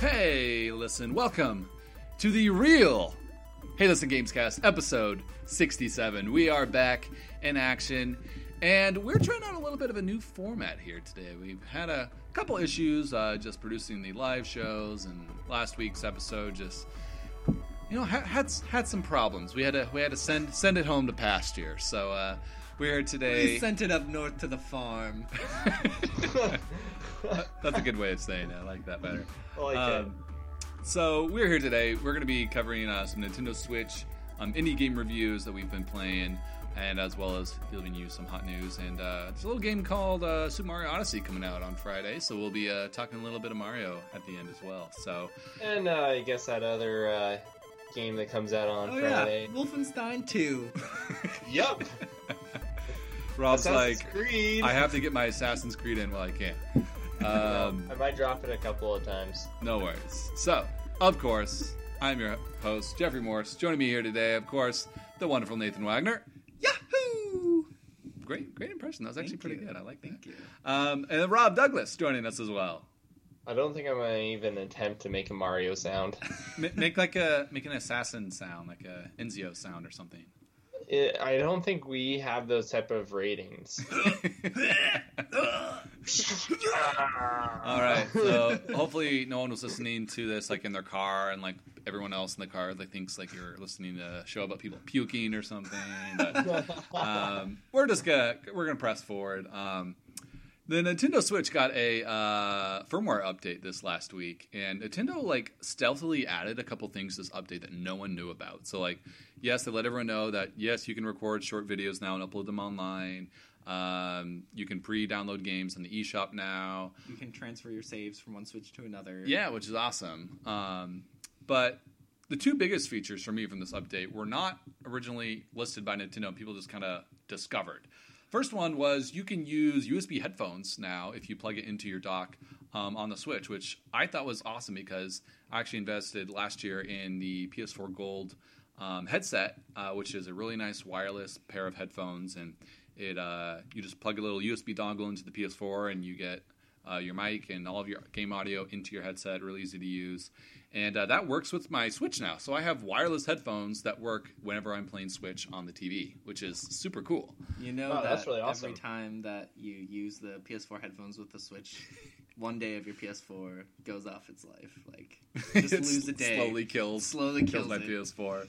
Hey, listen, welcome to the real Hey Listen Gamescast, episode 67. We are back in action, and we're trying out a little bit of a new format here today. We've had a couple issues uh, just producing the live shows, and last week's episode just you know had had, had some problems. We had to we had to send send it home to pasture. So uh, we're here today. We sent it up north to the farm. That's a good way of saying it. I like that better. I like Um, so we're here today. We're going to be covering uh, some Nintendo Switch um, indie game reviews that we've been playing, and as well as giving you some hot news. And uh, there's a little game called uh, Super Mario Odyssey coming out on Friday, so we'll be uh, talking a little bit of Mario at the end as well. So. And uh, I guess that other uh, game that comes out on Oh Friday. yeah, Wolfenstein 2. Yup. Rob's Assassin's like, Creed. I have to get my Assassin's Creed in while I can. Um, I might drop it a couple of times. No worries. So, of course, I'm your host, Jeffrey Morse. Joining me here today, of course, the wonderful Nathan Wagner. Yahoo! Great, great impression. That was actually Thank pretty you. good. I like that. Thank you. Um, and then Rob Douglas joining us as well. I don't think I'm gonna even attempt to make a Mario sound. Make like a make an assassin sound, like a Ezio sound or something. It, I don't think we have those type of ratings. All right. So hopefully no one was listening to this like in their car and like everyone else in the car like thinks like you're listening to a show about people puking or something. But, um, we're just gonna we're gonna press forward. Um, the Nintendo Switch got a uh, firmware update this last week, and Nintendo like stealthily added a couple things to this update that no one knew about. So like, yes, they let everyone know that yes, you can record short videos now and upload them online. Um, you can pre-download games on the eShop now. You can transfer your saves from one Switch to another. Yeah, which is awesome. Um, but the two biggest features for me from this update were not originally listed by Nintendo. People just kind of discovered. First one was you can use USB headphones now if you plug it into your dock um, on the Switch, which I thought was awesome because I actually invested last year in the PS4 Gold um, headset, uh, which is a really nice wireless pair of headphones, and it uh, you just plug a little USB dongle into the PS4 and you get uh, your mic and all of your game audio into your headset. Really easy to use, and uh, that works with my Switch now. So I have wireless headphones that work whenever I'm playing Switch on the TV, which is super cool. You know Wow, that that's really awesome. every time that you use the PS4 headphones with the Switch, one day of your PS4 goes off its life. Like, just lose a day. Slowly kills. Slowly kills kills my it. PS4.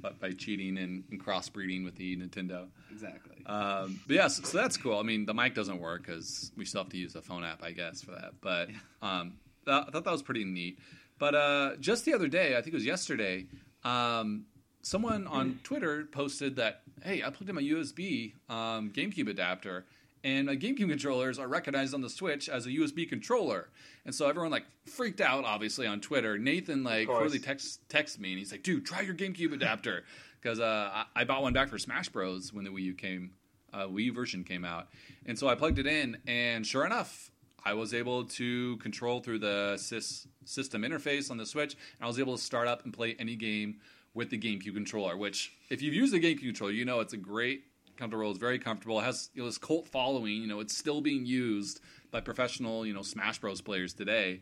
But by cheating and, and crossbreeding with the Nintendo. Exactly. Um, but yeah, so, so that's cool. I mean, the mic doesn't work because we still have to use a phone app, I guess, for that. But um, that, I thought that was pretty neat. But uh, just the other day, I think it was yesterday, um, someone on Twitter posted that, hey, I plugged in my USB um, GameCube adapter, and my GameCube controllers are recognized on the Switch as a USB controller. And so everyone like freaked out, obviously, on Twitter. Nathan like really text text me, and he's like, "Dude, try your GameCube adapter," because uh, I, I bought one back for Smash Bros. when the Wii U came, uh, Wii U version came out, and so I plugged it in, and sure enough, I was able to control through the sys- system interface on the Switch, and I was able to start up and play any game with the GameCube controller. Which, if you've used the GameCube controller, you know it's a great controller. It's very comfortable. It has you know, this cult following. You know, it's still being used by professional, you know, Smash Bros. players today,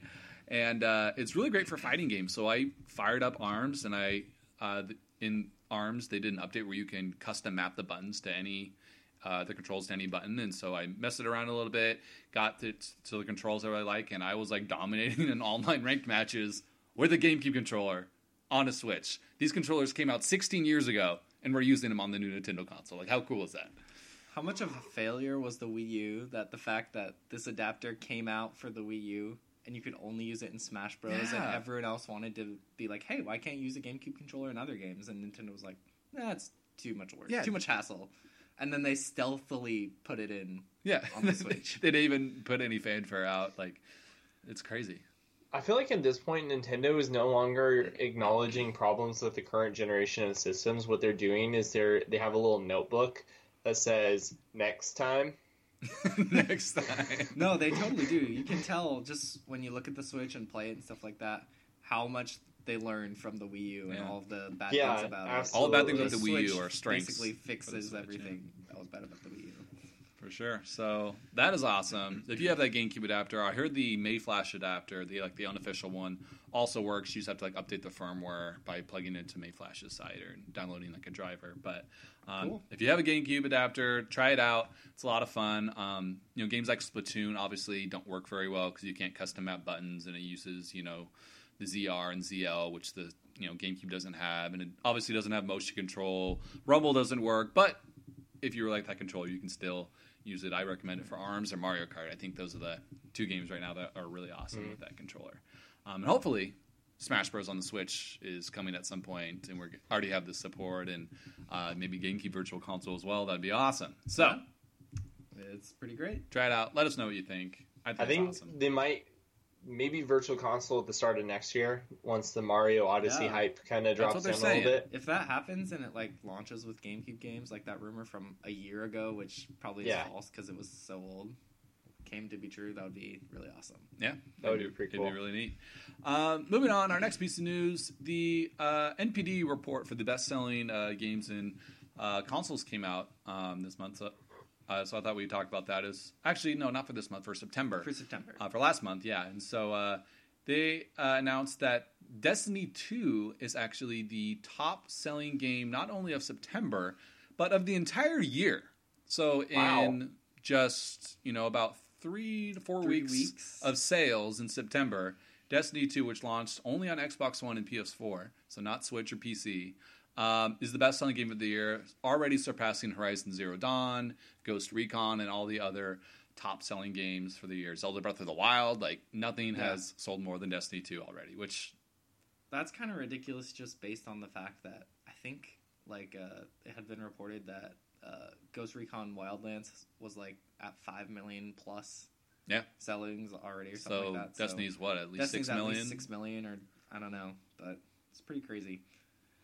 and uh, it's really great for fighting games. So I fired up Arms, and I uh, in Arms they did an update where you can custom map the buttons to any uh, the controls to any button, and so I messed it around a little bit, got it to the controls that I like, and I was like dominating in online ranked matches with a GameCube controller on a Switch. These controllers came out 16 years ago, and we're using them on the new Nintendo console. Like, how cool is that? How much of a failure was the Wii U that the fact that this adapter came out for the Wii U and you could only use it in Smash Bros. and everyone else wanted to be like, "Hey, why can't you use a GameCube controller in other games?" And Nintendo was like, "That's too much work, Yeah. too much hassle." And then they stealthily put it in. Yeah, On the Switch. they didn't even put any fanfare out. Like, it's crazy. I feel like at this point, Nintendo is no longer acknowledging problems with the current generation of systems. What they're doing is they're they have a little notebook that says "next time." Next time. No, they totally do. You can tell just when you look at the Switch and play it and stuff like that how much they learned from the Wii U and Yeah. all the bad Yeah, things about it All the bad things about the Wii U are strengths Basically fixes Switch, everything that was bad about the Wii U. For sure. So that is awesome. If you have that GameCube adapter, I heard the Mayflash adapter, the like the unofficial one, also works. You just have to like update the firmware by plugging it into Mayflash's site or downloading like a driver. But um, Cool. if you have a GameCube adapter, try it out. It's a lot of fun. Um, you know, games like Splatoon obviously don't work very well because you can't custom map buttons, and it uses you know the ZR and ZL, which the you know GameCube doesn't have, and it obviously doesn't have motion control. Rumble doesn't work, but if you like that controller, you can still use it. I recommend it for ARMS or Mario Kart. I think those are the two games right now that are really awesome with that controller. Um, and hopefully, Smash Bros on the Switch is coming at some point, and we already have the support, and uh, maybe GameCube Virtual Console as well. That'd be awesome. So It's pretty great. try it out. Let us know what you think. I think, I think awesome. they might maybe virtual console at the start of next year once the Mario Odyssey Yeah. hype kind of That's drops what they're down a saying. little bit. If that happens and it like launches with GameCube games, like that rumor from a year ago, which probably Yeah. is false because it was so old, came to be true, that would be really awesome. Yeah, That would it'd be pretty It'd be really neat. Um, moving on, our next piece of news: the uh, NPD report for the best-selling uh, games and uh, consoles came out um, this month. So, uh, so I thought we'd talk about that. Is actually no, not for this month, for September. For September. Uh, for last month, yeah. And so uh, they uh, announced that Destiny 2 is actually the top selling game not only of September, but of the entire year. So Wow. in just, you know, about three to four Three weeks, weeks. of sales in September, Destiny 2, which launched only on Xbox One and PS4, so not Switch or PC, um, is the best selling game of the year, already surpassing Horizon Zero Dawn, Ghost Recon, and all the other top selling games for the year. Zelda Breath of the Wild, like nothing Yeah. has sold more than Destiny 2 already, which That's kind of ridiculous just based on the fact that I think like uh, it had been reported that uh, Ghost Recon Wildlands was like at five million plus Yeah. sellings already or something so like that. Destiny's what, at least Destiny's 6 million? at least six million or I don't know, but it's pretty crazy.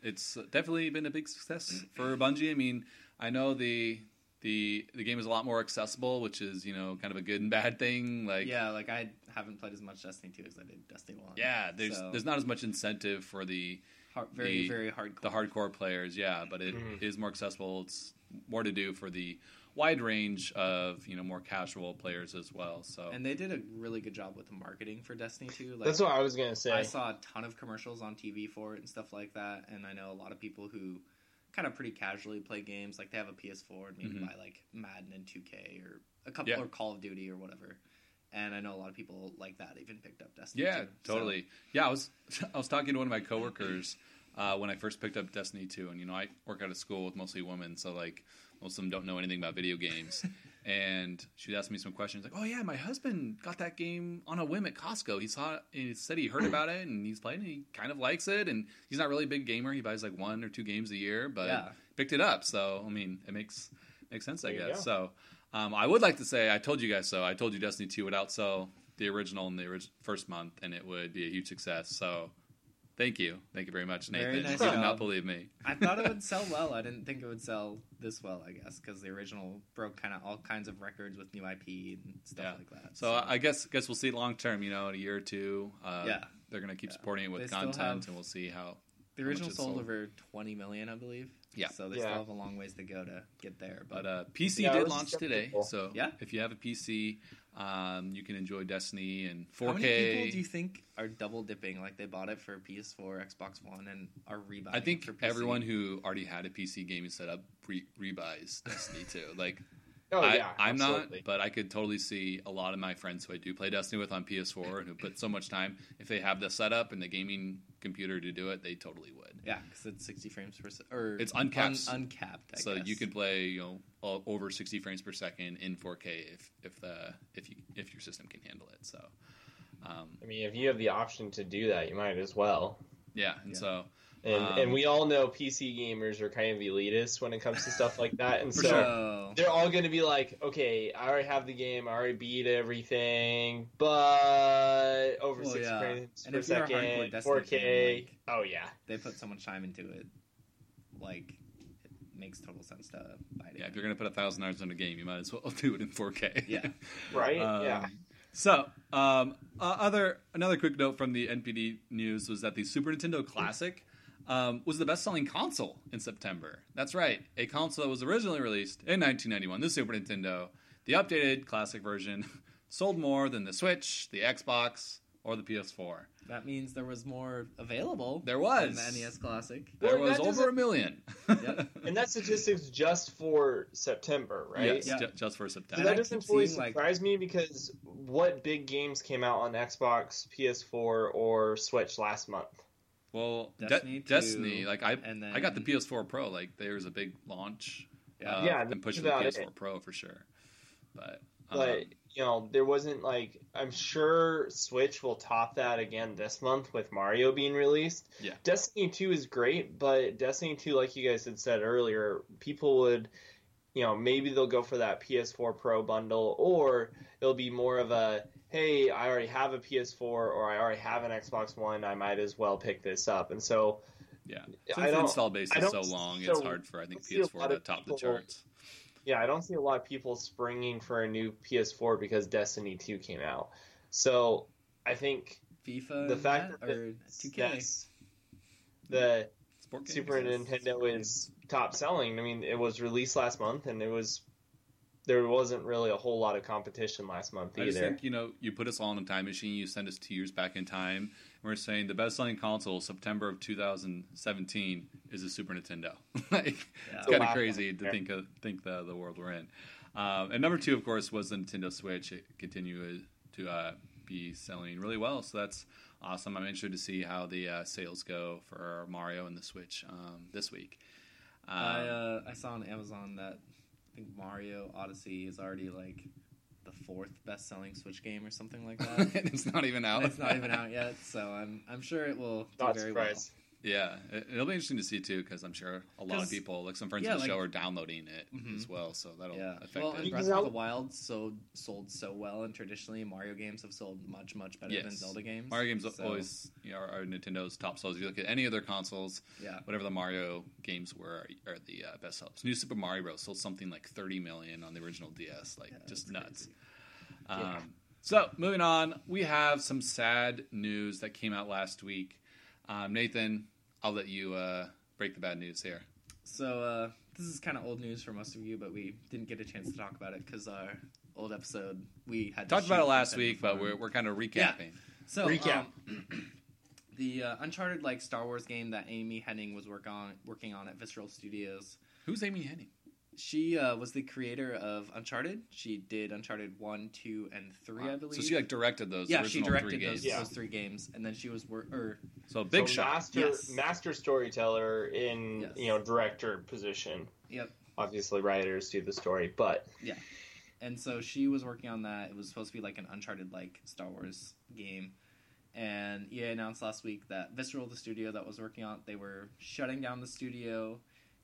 It's definitely been a big success for Bungie. I mean, I know the the the game is a lot more accessible, which is you know kind of a good and bad thing. Like yeah, like I haven't played as much Destiny two as I did Destiny one. yeah, there's So- there's not as much incentive for the Har- very the- very hardcore. the hardcore players. Yeah, but it is Mhm. more accessible. It's more to do for the wide range of you know more casual players as well. So and they did a really good job with the marketing for Destiny two. Like, That's what I was gonna say. I saw a ton of commercials on TV for it and stuff like that, and I know a lot of people who kind of pretty casually play games. Like they have a PS4 and maybe Mhm. buy like Madden and 2K or a couple Yeah. or Call of Duty or whatever. And I know a lot of people like that even picked up Destiny. Yeah, too. So- totally. Yeah, I was I was talking to one of my coworkers uh, when I first picked up Destiny 2, and you know I work out of school with mostly women, so like most of them don't know anything about video games. and she asked me some questions like, "Oh yeah, my husband got that game on a whim at Costco. He saw it, and he said he heard about it, and he's playing. it. He kind of likes it, and he's not really a big gamer. He buys like one or two games a year, but Yeah. picked it up. So I mean, it makes makes sense, I There guess. So um, I would like to say I told you guys so. I told you Destiny 2 would outsell the original in the orig- first month, and it would be a huge success. So thank you, thank you very much, Nathan. Very nice you did not believe me. I thought it would sell well. I didn't think it would sell this well. I guess because the original broke kind of all kinds of records with new IP and stuff Yeah. like that. So I guess guess we'll see long term. You know, in a year or two. Uh, Yeah. they're gonna keep Yeah. supporting it with They content, have- and we'll see how. the how much original it sold sold. over 20 million, I believe. Yeah. So they Yeah. still have a long ways to go to get there. But, But uh, PC Yeah, did launch today, so Yeah. if you have a PC, um, you can enjoy Destiny and 4K. How many people do you think are double dipping? Like they bought it for PS4, Xbox One, and are rebuying. I think it for PC? everyone who already had a PC gaming setup re- rebuys Destiny too. Like oh I, yeah, I'm absolutely. not, but I could totally see a lot of my friends who I do play Destiny with on PS4 and who put so much time. If they have the setup and the gaming computer to do it, they totally would. Yeah, because it's 60 frames per second. Or It's uncapped. un- uncapped. I so guess. you can play, you know, o- over 60 frames per second in 4K if if the if you if your system can handle it. So, um, I mean, if you have the option to do that, you might as well. yeah, and Yeah. so And Um, and we all know PC gamers are kind of elitist when it comes to stuff like that, and so sure. They're all going to be like, okay, I already have the game, I already beat everything, but over Well, 60 yeah. frames And per if you're second, 4K. like- oh yeah, they put so much time into it. Like, it makes total sense to buy it. yeah, if you're gonna put a thousand hours in a game, you might as well do it in 4K. Yeah. right, Um, yeah. So, um, uh, other another quick note from the NPD news was that the Super Nintendo Classic um, was the best-selling console in September. That's right, a console that was originally released in 1991, the Super Nintendo, the updated classic version sold more than the Switch, the Xbox, or the PS4. That means there was more available. There was. in the NES Classic. There Well, was over a million. Yep. And that statistics just for September, right? Yes, Yeah. ju- just for September. And I that doesn't fully seeing, like- surprise me because what big games came out on Xbox, PS4, or Switch last month? Well, De- Destiny Destiny, 2, like I, and I got the PS4 Pro. Like there was a big launch. Yeah. uh, Yeah, and pushing the PS4 it. Pro for sure. But, um, But you know, there wasn't like I'm sure Switch will top that again this month with Mario being released. Yeah. Destiny 2 is great, but Destiny 2, like you guys had said earlier, people would, you know, maybe they'll go for that PS4 Pro bundle, or it'll be more of a, hey, I already have a PS4 or I already have an Xbox One, I might as well pick this up. And so, yeah, I since the don't- install base is so long, see it's hard for I think don't see a PS4 to top the charts. yeah, I don't see a lot of people springing for a new PS4 because Destiny 2 came out. So, I think FIFA. the fact that, or 2K. that's hmm. the Sport. Super Nintendo is top selling. I mean, it was released last month, and it was there wasn't really a whole lot of competition last month either. I just think you know you put us all in a time machine. You send us two years back in time. And we're saying the best-selling console September of 2017 is a Super Nintendo. like Yeah. it's kind of crazy to Yeah. think of, think the the world we're in. Um, and number two, of course, was the Nintendo Switch. It continued to uh, be selling really well, so that's awesome. I'm interested to see how the uh, sales go for Mario and the Switch um, this week. Um, I uh, I saw on Amazon that I think Mario Odyssey is already like the fourth best selling Switch game or something like that. it's not even out. it's not even out yet, so I'm I'm sure it will do very surprised. Yeah, it- it'll be interesting to see too, because I'm sure a lot of people, like some friends yeah, of the like- show, are downloading it Mhm. as well. So that'll. Yeah. affect Well, it. Breath of the Wild so sold so well, and traditionally Mario games have sold much much better than Zelda games. Mario games so, always you know, are, Nintendo's top sellers. If you look at any other consoles, Yeah. whatever the Mario games were, are, are the uh, best sellers. New Super Mario Bros. sold something like 30 million on the original DS, like Yeah, just nuts. Um, So moving on, we have some sad news that came out last week. Um, Nathan, I'll let you uh, break the bad news here. So uh, this is kind of old news for most of you, but we didn't get a chance to talk about it because our old episode we had to Talked about it last week, of but we're, we're kind of recapping. So Recap. um, the uh, Uncharted like Star Wars game that Amy Hennig was work on working on at Visceral Studios. Who's Amy Hennig? She uh, was the creator of Uncharted. She did Uncharted one, two, and three, I believe. So she like directed those yeah, she directed three those, games. Yeah. those three games, and then she was work or So big so shot. master Yes. master storyteller in Yes. you know director position. yep. Obviously, writers do the story, but yeah. And so she was working on that. It was supposed to be like an Uncharted like Star Wars game. And EA announced last week that Visceral, the studio that was working on it, they were shutting down the studio.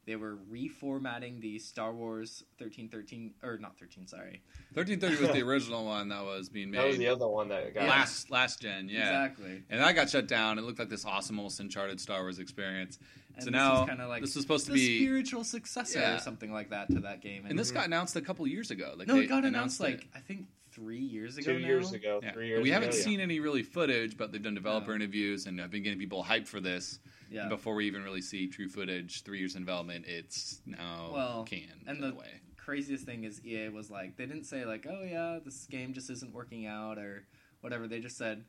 They were reformatting the Star Wars 1313 or not 13, sorry. 1330 was the original one that was being made. that was the other one that got last last gen, yeah. Exactly. And that got shut down. It looked like this awesome, almost Uncharted Star Wars experience. And so this now was kind of like this was supposed to the be, spiritual successor Yeah. or something like that to that game. and this mm-hmm. got announced a couple years ago. Like no, they it got announced, it. like I think three years ago. two now. years ago, Yeah. three years. Ago. We haven't yeah. seen any really footage, but they've done developer No. interviews and I've been getting people hyped for this. Yeah. And before we even really see true footage, three years in development, it's now Well, can and the- way. craziest thing is EA was like they didn't say like oh yeah this game just isn't working out or whatever they just said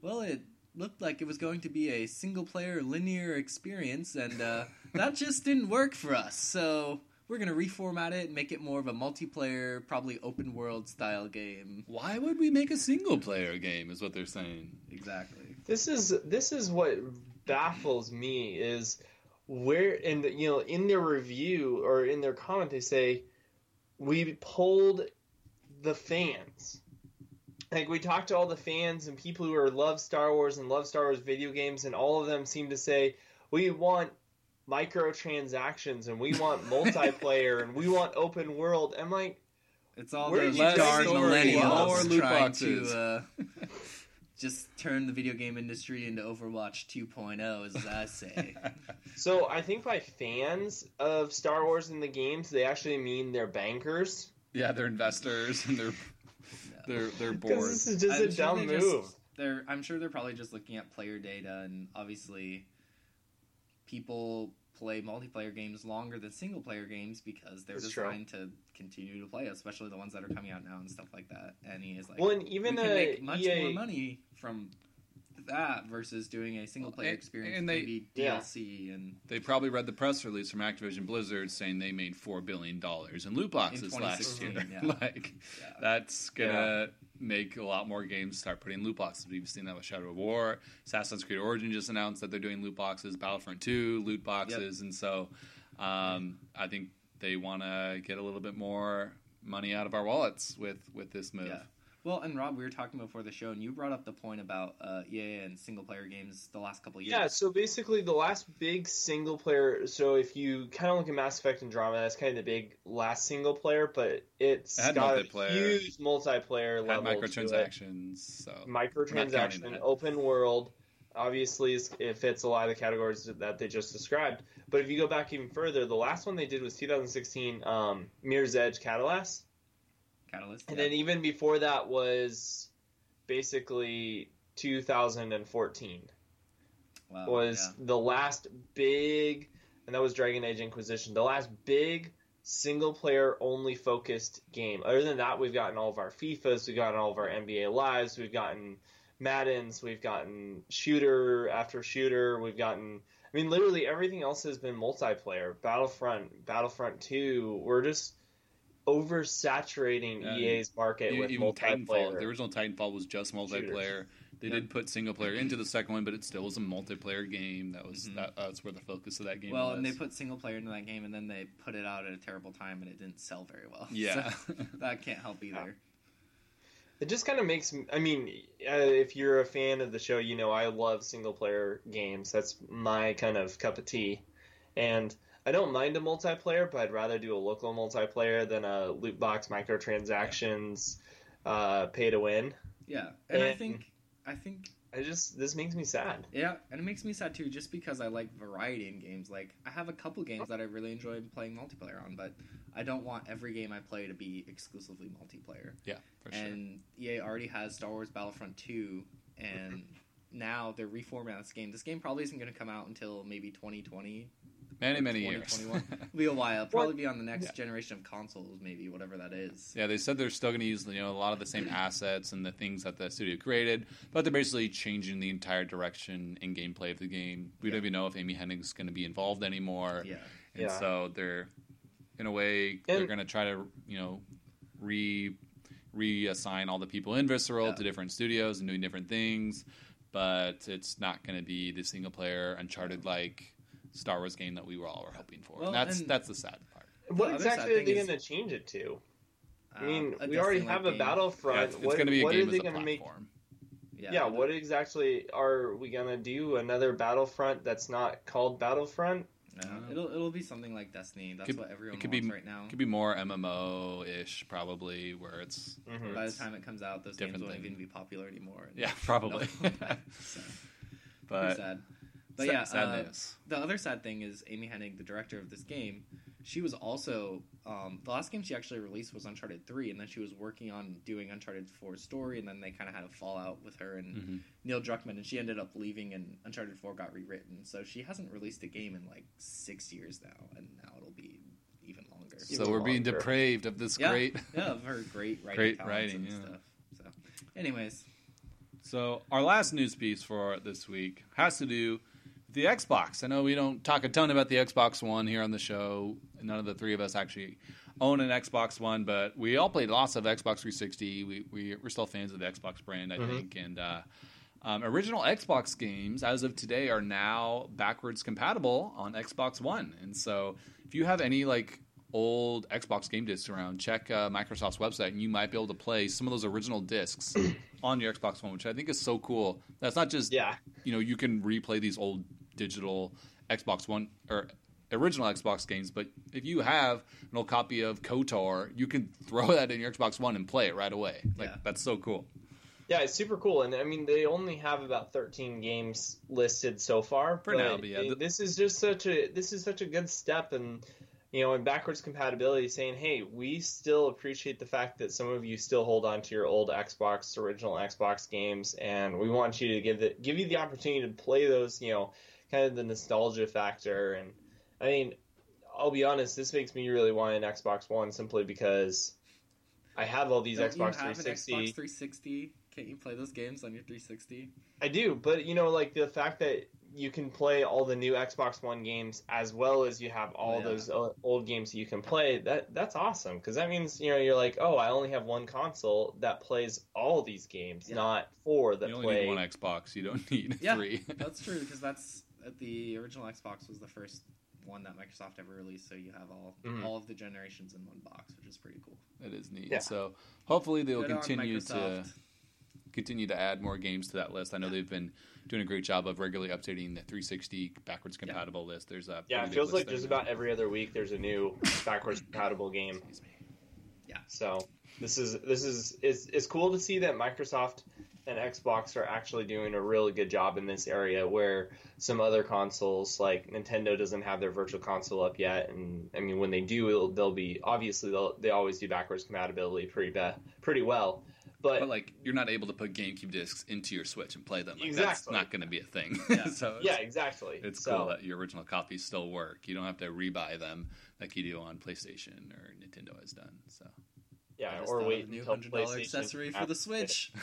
well it looked like it was going to be a single player linear experience and uh, that just didn't work for us so we're gonna reformat it and make it more of a multiplayer probably open world style game Why would we make a single player game? Is what they're saying. exactly This is this is what baffles me is where and you know in their review or in their comment they say we polled the fans. Like we talked to all the fans and people who are love Star Wars and love Star Wars video games and all of them seem to say we want microtransactions and we want multiplayer and we want open world. I'm like it's all Where those darn millennials trying to uh, just turn the video game industry into Overwatch 2.0 as I say So I think by fans of Star Wars in the games, they actually mean they're bankers. Yeah, they're investors and they're they're they're Because bored. this is just I'm a sure dumb they just- move. they're I'm sure they're probably just looking at player data and obviously people play multiplayer games longer than single player games because they're That's true. designed to continue to play, especially the ones that are coming out now and stuff like that. And he is like, Well, and even we can make much EA, more money from that versus doing a single player And- experience, and they- maybe Yeah. DLC and They probably read the press release from Activision Blizzard saying they made four billion dollars in loot boxes In last year. yeah. like yeah. that's gonna make a lot more games start putting loot boxes. We've seen that with Shadow of War. Assassin's Creed Origin just announced that they're doing loot boxes. Battlefront Two loot boxes, and so um, I think they want to get a little bit more money out of our wallets with with this move. Yeah. Well, and Rob, we were talking before the show, and you brought up the point about uh, EA and single player games the last couple years. Yeah, so basically the last big single player. So if you kind of look at Mass Effect Andromeda, that's kind of the big last single player, but it's It got multiplayer. a huge multiplayer Had level microtransactions, so microtransaction, open world. Obviously, it fits a lot of the categories that they just described. But if you go back even further, the last one they did was 2016, um, Mirror's Edge Catalyst, Catalyst. and yeah. then even before that was basically 2014 wow, was yeah. the last big, and that was Dragon Age Inquisition, the last big single player only focused game. Other than that, we've gotten all of our FIFAs, we've gotten all of our NBA Lives, we've gotten Maddens, we've gotten shooter after shooter, we've gotten. I mean, literally everything else has been multiplayer. Battlefront, Battlefront Two. We're just oversaturating Yeah, EA's market with even multiplayer. Titanfall, the original Titanfall was just multiplayer. They did put single player into the second one, but it still was a multiplayer game. That was Mhm. that, that's where the focus of that game Well, was. and they put single player into that game, and then they put it out at a terrible time, and it didn't sell very well. yeah, So that can't help either. It just kind of makes. I mean, uh, if you're a fan of the show, you know I love single player games. That's my kind of cup of tea, and I don't mind a multiplayer, but I'd rather do a local multiplayer than a loot box microtransactions, uh, pay to win. Yeah, and I think, I think, I just this makes me sad. yeah, and it makes me sad too, just because I like variety in games. Like I have a couple games that I really enjoy playing multiplayer on, but I don't want every game I play to be exclusively multiplayer. yeah, for sure. and EA already has Star Wars Battlefront 2, and now they're reformatting this game. This game probably isn't going to come out until maybe 2020. Many many years. 2021. It'll be a while. It'll probably be on the next generation of consoles, maybe, whatever that is. yeah, they said they're still going to use you know a lot of the same assets and the things that the studio created, but they're basically changing the entire direction and gameplay of the game. We don't even know if Amy Hennig's going to be involved anymore. Yeah. And Yeah. so they're, in a way, they're going to try to, you know, re reassign all the people in Visceral Yeah. to different studios and doing different things, but it's not going to be the single player Uncharted like Star Wars game that we were all were hoping for. Well, and that's and- that's the sad part. What other exactly are thing they going to change it to? I Uh, mean, a we already Destiny-like have a. Battlefront. Yeah, it's, it's what going to be a what game are as they a gonna make? platform. Yeah. Yeah, what exactly are we gonna do? Another Battlefront that's not called Battlefront? No, it'll it'll be something like Destiny. That's Could- what everyone it could wants be- right now. It could be more MMO ish, probably, where it's Mhm. By the time it comes out, those games Different won't thing. even be popular anymore. yeah, probably. No. so, but sad. But sa- yeah, uh, sadness. the other sad thing is Amy Hennig, the director of this game, she was also um, the last game she actually released was Uncharted Three, and then she was working on doing Uncharted 4's story, and then they kind of had a fallout with her and Mhm. Neil Druckmann, and she ended up leaving, and Uncharted Four got rewritten. So she hasn't released a game in like six years now, and now it'll be even longer. Even so we're being longer. depraved of this Yeah. great. yeah, of her great writing, Great writing, and yeah. stuff. So, anyways, So our last news piece for this week has to do with the Xbox. I know we don't talk a ton about the Xbox One here on the show. None of the three of us actually own an Xbox One, but we all played lots of Xbox 360. We, we we're still fans of the Xbox brand, I Mhm. think. And uh, um, original Xbox games, as of today, are now backwards compatible on Xbox One. And so, if you have any like old Xbox game discs around, check uh, Microsoft's website, and you might be able to play some of those original discs on your Xbox One, which I think is so cool. That's not just Yeah, you know you can replay these old digital Xbox One or original Xbox games, but if you have an old copy of KOTOR, you can throw that in your Xbox One and play it right away. Like Yeah. that's so cool. yeah, it's super cool, and I mean they only have about 13 games listed so far. For now, but yeah, it- this is just such a this is such a good step, and you know, in backwards compatibility, saying, hey, we still appreciate the fact that some of you still hold on to your old Xbox, original Xbox games, and we want you to give the, give you the opportunity to play those, you know, kind of the nostalgia factor. And I mean, I'll be honest, this makes me really want an Xbox One simply because I have all these Don't Xbox you have 360. an Xbox 360? Can't you play those games on your 360? I do, but you know, like the fact that you can play all the new Xbox One games as well as you have all Yeah. those old games that you can play. That that's awesome because that means you know you're like, oh, I only have one console that plays all these games, Yeah. not four that You only play. need one Xbox. You don't need Yeah. three. That's true because that's uh, the original Xbox was the first one that Microsoft ever released, so you have all Mhm. all of the generations in one box, which is pretty cool. That is neat. Yeah. So hopefully they'll Good continue to continue to add more games to that list. I know they've been doing a great job of regularly updating the 360 backwards compatible list. There's a yeah, it feels like just now. about every other week there's a new backwards compatible game. Excuse me. So this is this is it's, it's cool to see that Microsoft and Xbox are actually doing a really good job in this area where some other consoles like Nintendo doesn't have their virtual console up yet and I mean when they do it'll, they'll be obviously they'll they always do backwards compatibility pretty be, pretty well but, But like you're not able to put GameCube discs into your Switch and play them. Like, That's not going to be a thing. Yeah. so yeah exactly it's so, cool that your original copies still work. You don't have to rebuy them like you do on PlayStation or Nintendo has done. So yeah just or thought of wait a new until hundred dollar accessory for the. Switch.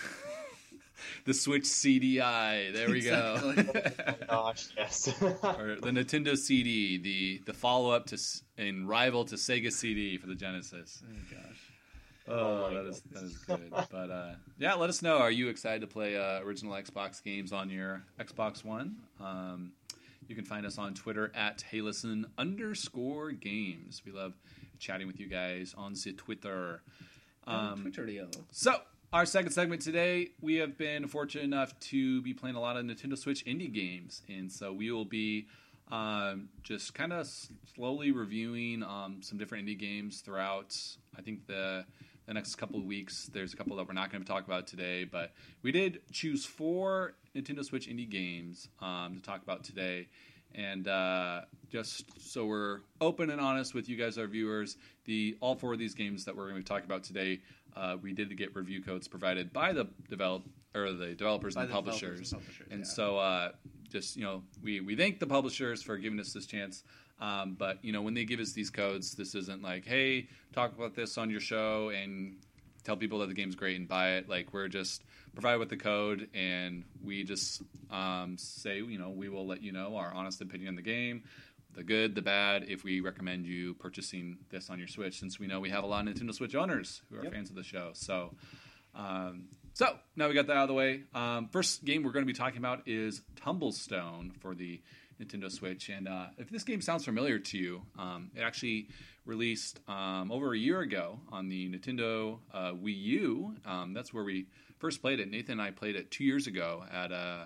the Switch CDI. There we Exactly. go. oh gosh yes or the Nintendo CD, the the follow up to and rival to Sega CD for the Genesis. oh gosh. Oh, Oh my that is that goodness. is good. But uh, yeah, let us know. Are you excited to play uh, original Xbox games on your Xbox One? Um, you can find us on Twitter at HeyListen underscore games. We love chatting with you guys on the Twitter. Um, Um, Twitterio. so, our second segment today, we have been fortunate enough to be playing a lot of Nintendo Switch indie games, and so we will be um, just kind of slowly reviewing um, some different indie games throughout. I think the the next couple of weeks. There's a couple that we're not going to talk about today, but we did choose four Nintendo Switch indie games um, to talk about today. And uh, just so we're open and honest with you guys, our viewers, the all four of these games that we're going to be talking about today, uh, we did get review codes provided by the develop or the developers and the developers publishers. and publishers, And yeah. so, uh, just you know, we we thank the publishers for giving us this chance. Um, but you know, when they give us these codes, this isn't like, hey, talk about this on your show and tell people that the game's great and buy it. Like we're just provide with the code, and we just um, say, you know, we will let you know our honest opinion on the game, the good, the bad. If we recommend you purchasing this on your Switch, since we know we have a lot of Nintendo Switch owners who are Yep. fans of the show, so. Um, so now we got that out of the way. Um, first game we're going to be talking about is Tumblestone for the Nintendo Switch. And uh, if this game sounds familiar to you, um, it actually released um, over a year ago on the Nintendo uh, Wii U. Um, that's where we first played it. Nathan and I played it two years ago at uh,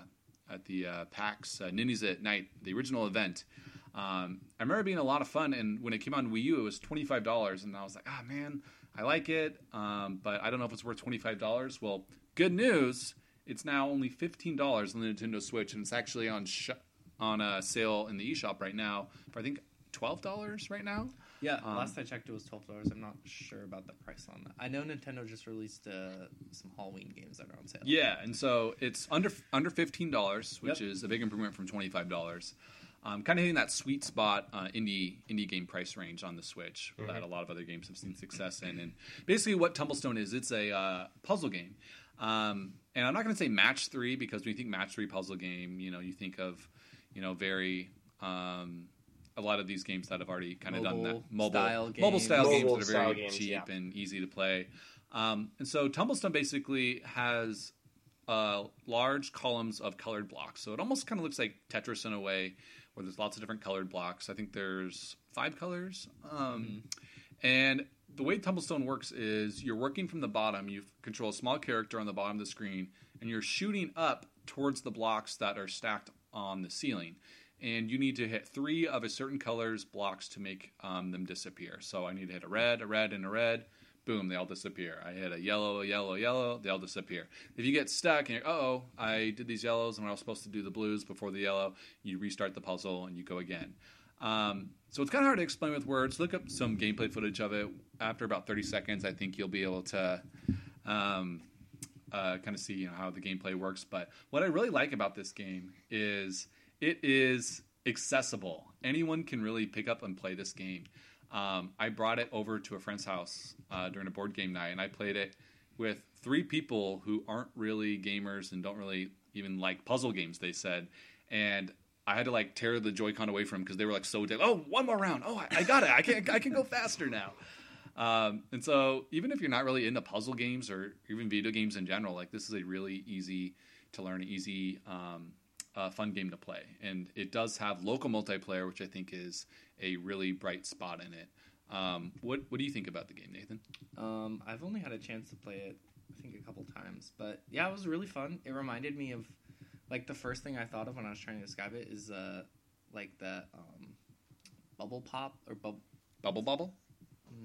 at the uh, PAX uh, Nindies at Night, the original event. Um, I remember being a lot of fun, and when it came on Wii U, it was twenty five dollars, and I was like, ah man, I like it, um, but I don't know if it's worth twenty five dollars. Well, good news, it's now only fifteen dollars on the Nintendo Switch, and it's actually on sh- on a sale in the eShop right now for I think twelve dollars right now. Yeah, Um, last I checked, it was twelve dollars. I'm not sure about the price on that. I know Nintendo just released uh, some Halloween games that are on sale. Yeah, and so it's under under fifteen dollars, which Yep. is a big improvement from twenty five dollars. Um, kind of hitting that sweet spot uh, indie indie game price range on the Switch that a lot of other games have seen success in. And basically, what Tumblestone is, it's a uh, puzzle game. Um, and I'm not going to say match three because when you think match three puzzle game, you know, you think of, you know, very um, a lot of these games that have already kind of done that Mobile mobile style mobile games. style games Mobile that are very games, cheap yeah. and easy to play. Um, and so Tumblestone basically has uh, large columns of colored blocks. So it almost kind of looks like Tetris in a way, where there's lots of different colored blocks. I think there's five colors. Um, And the way Tumblestone works is you're working from the bottom. You control a small character on the bottom of the screen, and you're shooting up towards the blocks that are stacked on the ceiling. And you need to hit three of a certain color's blocks to make um, them disappear. So I need to hit a red, a red, and a red. Boom, they all disappear. I hit a yellow, a yellow, yellow, they all disappear. If you get stuck and you're, oh, I did these yellows and I was supposed to do the blues before the yellow, you restart the puzzle and you go again. Um, so it's kind of hard to explain with words. Look up some gameplay footage of it. After about 30 seconds, I think you'll be able to um, uh, kind of see you know, how the gameplay works. But what I really like about this game is it is accessible. Anyone can really pick up and play this game. Um, I brought it over to a friend's house uh, during a board game night, and I played it with three people who aren't really gamers and don't really even like puzzle games. They said, and I had to like tear the Joy-Con away from them because they were like so dead. Oh, one more round. Oh, I, I got it. I can I can go faster now. Um, and so even if you're not really into puzzle games or even video games in general, like this is a really easy to learn, easy um, uh, fun game to play. And it does have local multiplayer, which I think is a really bright spot in it. Um, what what do you think about the game, Nathan? Um, I've only had a chance to play it, I think, a couple times, but yeah, it was really fun. It reminded me of like the first thing I thought of when I was trying to describe it is uh, like the um, bubble pop or bubble. Bubble Bubble,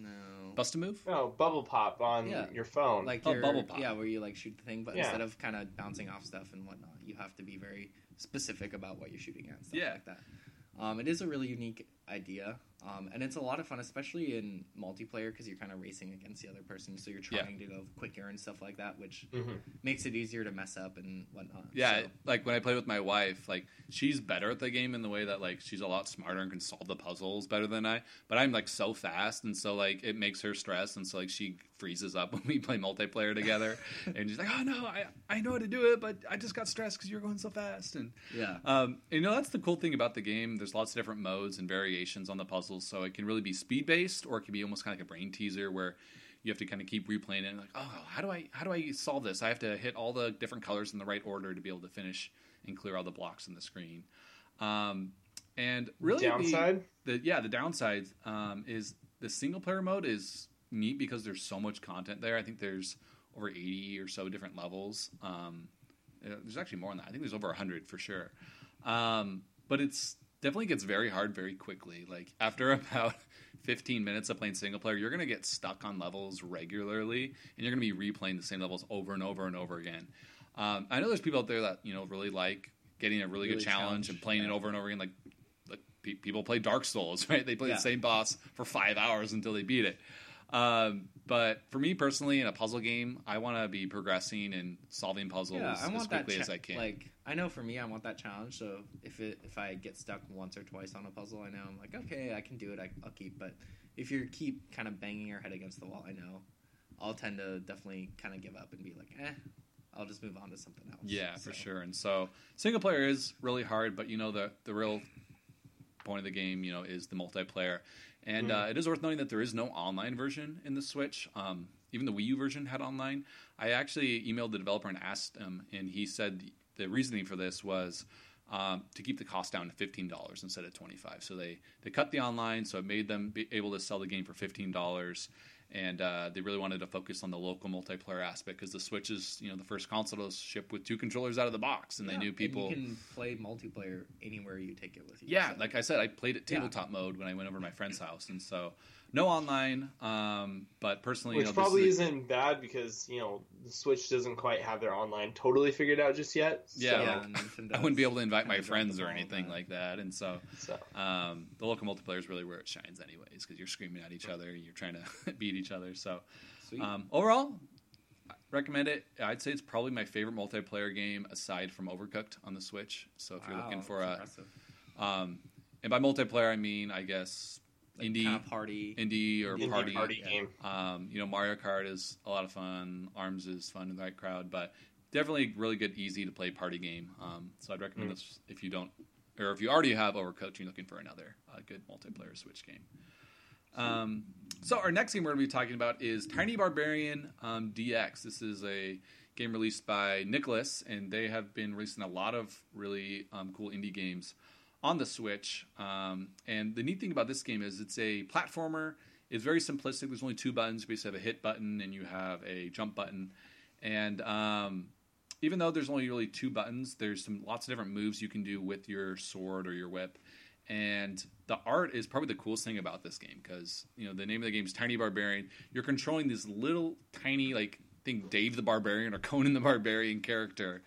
No, Bust a Move. No, bubble pop on Yeah. your phone. like Oh, your, bubble pop. Yeah, where you like shoot the thing, but Yeah. instead of kind of bouncing off stuff and whatnot, you have to be very specific about what you're shooting at. And stuff Yeah. like that. Um, it is a really unique idea, um, and it's a lot of fun, especially in multiplayer because you're kind of racing against the other person, so you're Yeah. trying to go quicker and stuff like that, which Mhm. makes it easier to mess up and whatnot. Yeah, So, like when I play with my wife, like she's better at the game in the way that like she's a lot smarter and can solve the puzzles better than I. But I'm like so fast, and so like it makes her stressed, and so like she freezes up when we play multiplayer together, and she's like, "Oh no, I I know how to do it, but I just got stressed because you're going so fast." And yeah, um, you know that's the cool thing about the game. There's lots of different modes and variations on the puzzles, so it can really be speed based, or it can be almost kind of like a brain teaser where you have to kind of keep replaying it. And like, oh, how do I how do I solve this? I have to hit all the different colors in the right order to be able to finish and clear all the blocks in the screen. Um, and really, the- Downside? the yeah the downside um, is the single player mode is neat because there's so much content there. I think there's over 80 or so different levels. Um, uh, there's actually more than that. I think there's over 100 for sure. Um, but it's definitely gets very hard very quickly. Like after about 15 minutes of playing single player, you're gonna get stuck on levels regularly, and you're gonna be replaying the same levels over and over and over again. Um, I know there's people out there that you know really like getting a really, good challenge, challenge, and playing it over and over again. Like, like pe- people play Dark Souls, right? They play Yeah. the same boss for five hours until they beat it. Um, but for me personally, in a puzzle game, I want to be progressing and solving puzzles yeah, I as quickly cha- as I can. Like, I know for me, I want that challenge. So if it if I get stuck once or twice on a puzzle, I know I'm like, okay, I can do it. I, I'll keep. But if you keep kind of banging your head against the wall, I know I'll tend to definitely kind of give up and be like, eh, I'll just move on to something else. Yeah, for sure. And so single player is really hard, but you know the the real point of the game, you know, is the multiplayer. And uh, it is worth noting that there is no online version in the Switch. Um, even the Wii U version had online. I actually emailed the developer and asked him, and he said the reasoning for this was um, to keep the cost down to fifteen dollars instead of twenty five. So they they cut the online, so it made them be able to sell the game for fifteen dollars. And uh, they really wanted to focus on the local multiplayer aspect because the Switch is, you know, the first console to ship with two controllers out of the box, and yeah, they knew people. you can play multiplayer anywhere you take it with you. Yeah, so- like I said, I played it Yeah. tabletop mode when I went over to my friend's house, and so no online. Um, but personally, Which you know, probably is isn't bad because, you know, the Switch doesn't quite have their online totally figured out just yet. Yeah. So, yeah, Nintendo I wouldn't be able to invite my friends or anything like that, and so so. um, the local multiplayer is really where it shines, anyways, because you're screaming at each other, you're trying to beat each other. So um, overall, I recommend it. I'd say it's probably my favorite multiplayer game aside from Overcooked on the Switch. So if you're looking for a, um, and by multiplayer I mean I guess Like, indie, kinda party. indie or Indie party, party yeah. game. Um, you know, Mario Kart is a lot of fun. Arms is fun in the right crowd, but definitely really good, easy to play party game. Um, so I'd recommend Mm. this if you don't, or if you already have Overcooked, you're looking for another uh, good multiplayer Switch game. Um, so our next game we're going to be talking about is Tiny Barbarian um, DX. This is a game released by Nicalis, and they have been releasing a lot of really um, cool indie games on the Switch. Um, and the neat thing about this game is it's a platformer. It's very simplistic. There's only two buttons. You basically have a hit button and you have a jump button. And um, even though there's only really two buttons, there's some lots of different moves you can do with your sword or your whip. And the art is probably the coolest thing about this game because you know the name of the game is Tiny Barbarian. You're controlling this little tiny like I think Dave the Barbarian or Conan the Barbarian character,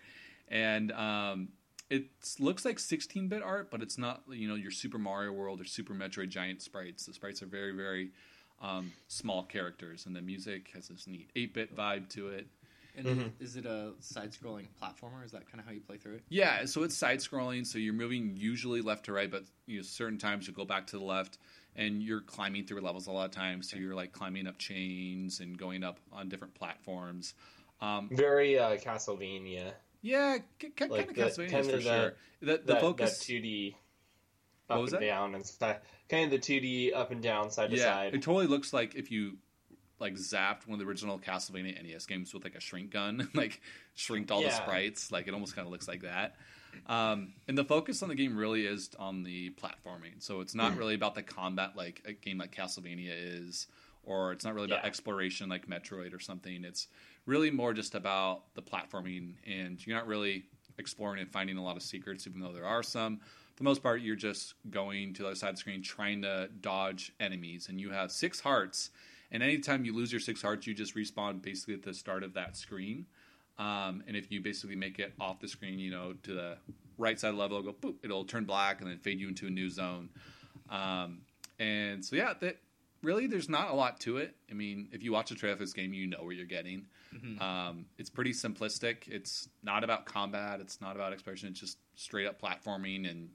and um, it looks like 16-bit art, but it's not you know your Super Mario World or Super Metroid giant sprites. The sprites are very very um, small characters, and the music has this neat 8-bit vibe to it. And Mhm. is it a side-scrolling platformer? Is that kind of how you play through it? Yeah, so it's side scrolling, so you're moving usually left to right, but you know, certain times you go back to the left, and you're climbing through levels a lot of times. So you're like climbing up chains and going up on different platforms. Um, Very uh, Castlevania. Yeah, c- c- Like kind of Castlevania for sure. The, the that, focus, that 2D What up and that? down and stuff. Kind of the 2D up and down, side to side. it totally looks like if you like zapped one of the original Castlevania NES games with like a shrink gun, like shrinked all the sprites. Like it almost kind of looks like that. Um, and the focus on the game really is on the platforming. So it's not really about the combat like a game like Castlevania is, or it's not really about Yeah. exploration like Metroid or something. It's really more just about the platforming, and you're not really exploring and finding a lot of secrets, even though there are some. For the most part, you're just going to the other side of the screen trying to dodge enemies, and you have six hearts. And anytime you lose your six hearts, you just respawn basically at the start of that screen. Um, and if you basically make it off the screen, you know, to the right side level, it'll go boop, it'll turn black and then fade you into a new zone. Um, and so yeah, that really there's not a lot to it. I mean, if you watch a trailer for this game, you know what you're getting. Mhm. Um, it's pretty simplistic. It's not about combat. It's not about exploration. It's just straight up platforming, and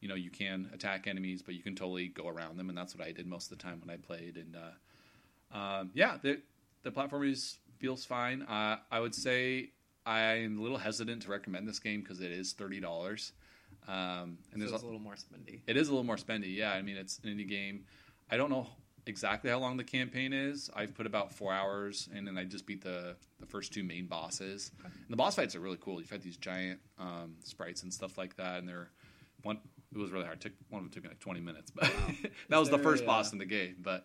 you know you can attack enemies, but you can totally go around them, and that's what I did most of the time when I played. And uh, um, yeah, the the platform is feels fine. Uh, I would say I'm a little hesitant to recommend this game because it is thirty dollars. Um, and so there's it's a, a little more spendy. it is a little more spendy. Yeah, I mean it's an indie game. I don't know exactly how long the campaign is. I've put about four hours, and then I just beat the the first two main bosses. And the boss fights are really cool. You fight these giant um, sprites and stuff like that, and they're one. It was really hard. It took one of them took me like twenty minutes, but that was the first a, boss uh, in the game. But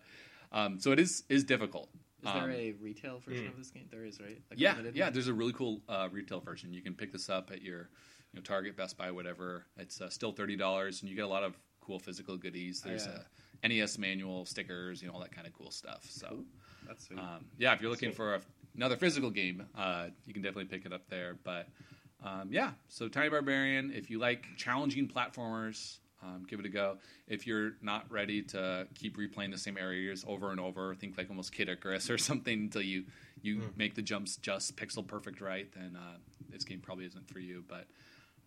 um, so it is is difficult. Is there Um, a retail version mm. of this game? There is, right? Like yeah, yeah. one? There's a really cool uh, retail version. You can pick this up at your you know, Target, Best Buy, whatever. It's uh, still thirty dollars, and you get a lot of cool physical goodies. There's Oh, a NES manual, stickers, you know, all that kind of cool stuff. So, Cool. That's sweet. um, yeah, if you're looking Sweet. for a, another physical game, uh, you can definitely pick it up there. But um, yeah, so Tiny Barbarian. If you like challenging platformers. Um, give it a go. If you're not ready to keep replaying the same areas over and over, think like almost Kid Icarus or something until you you Mm. make the jumps just pixel perfect right, then uh, this game probably isn't for you. But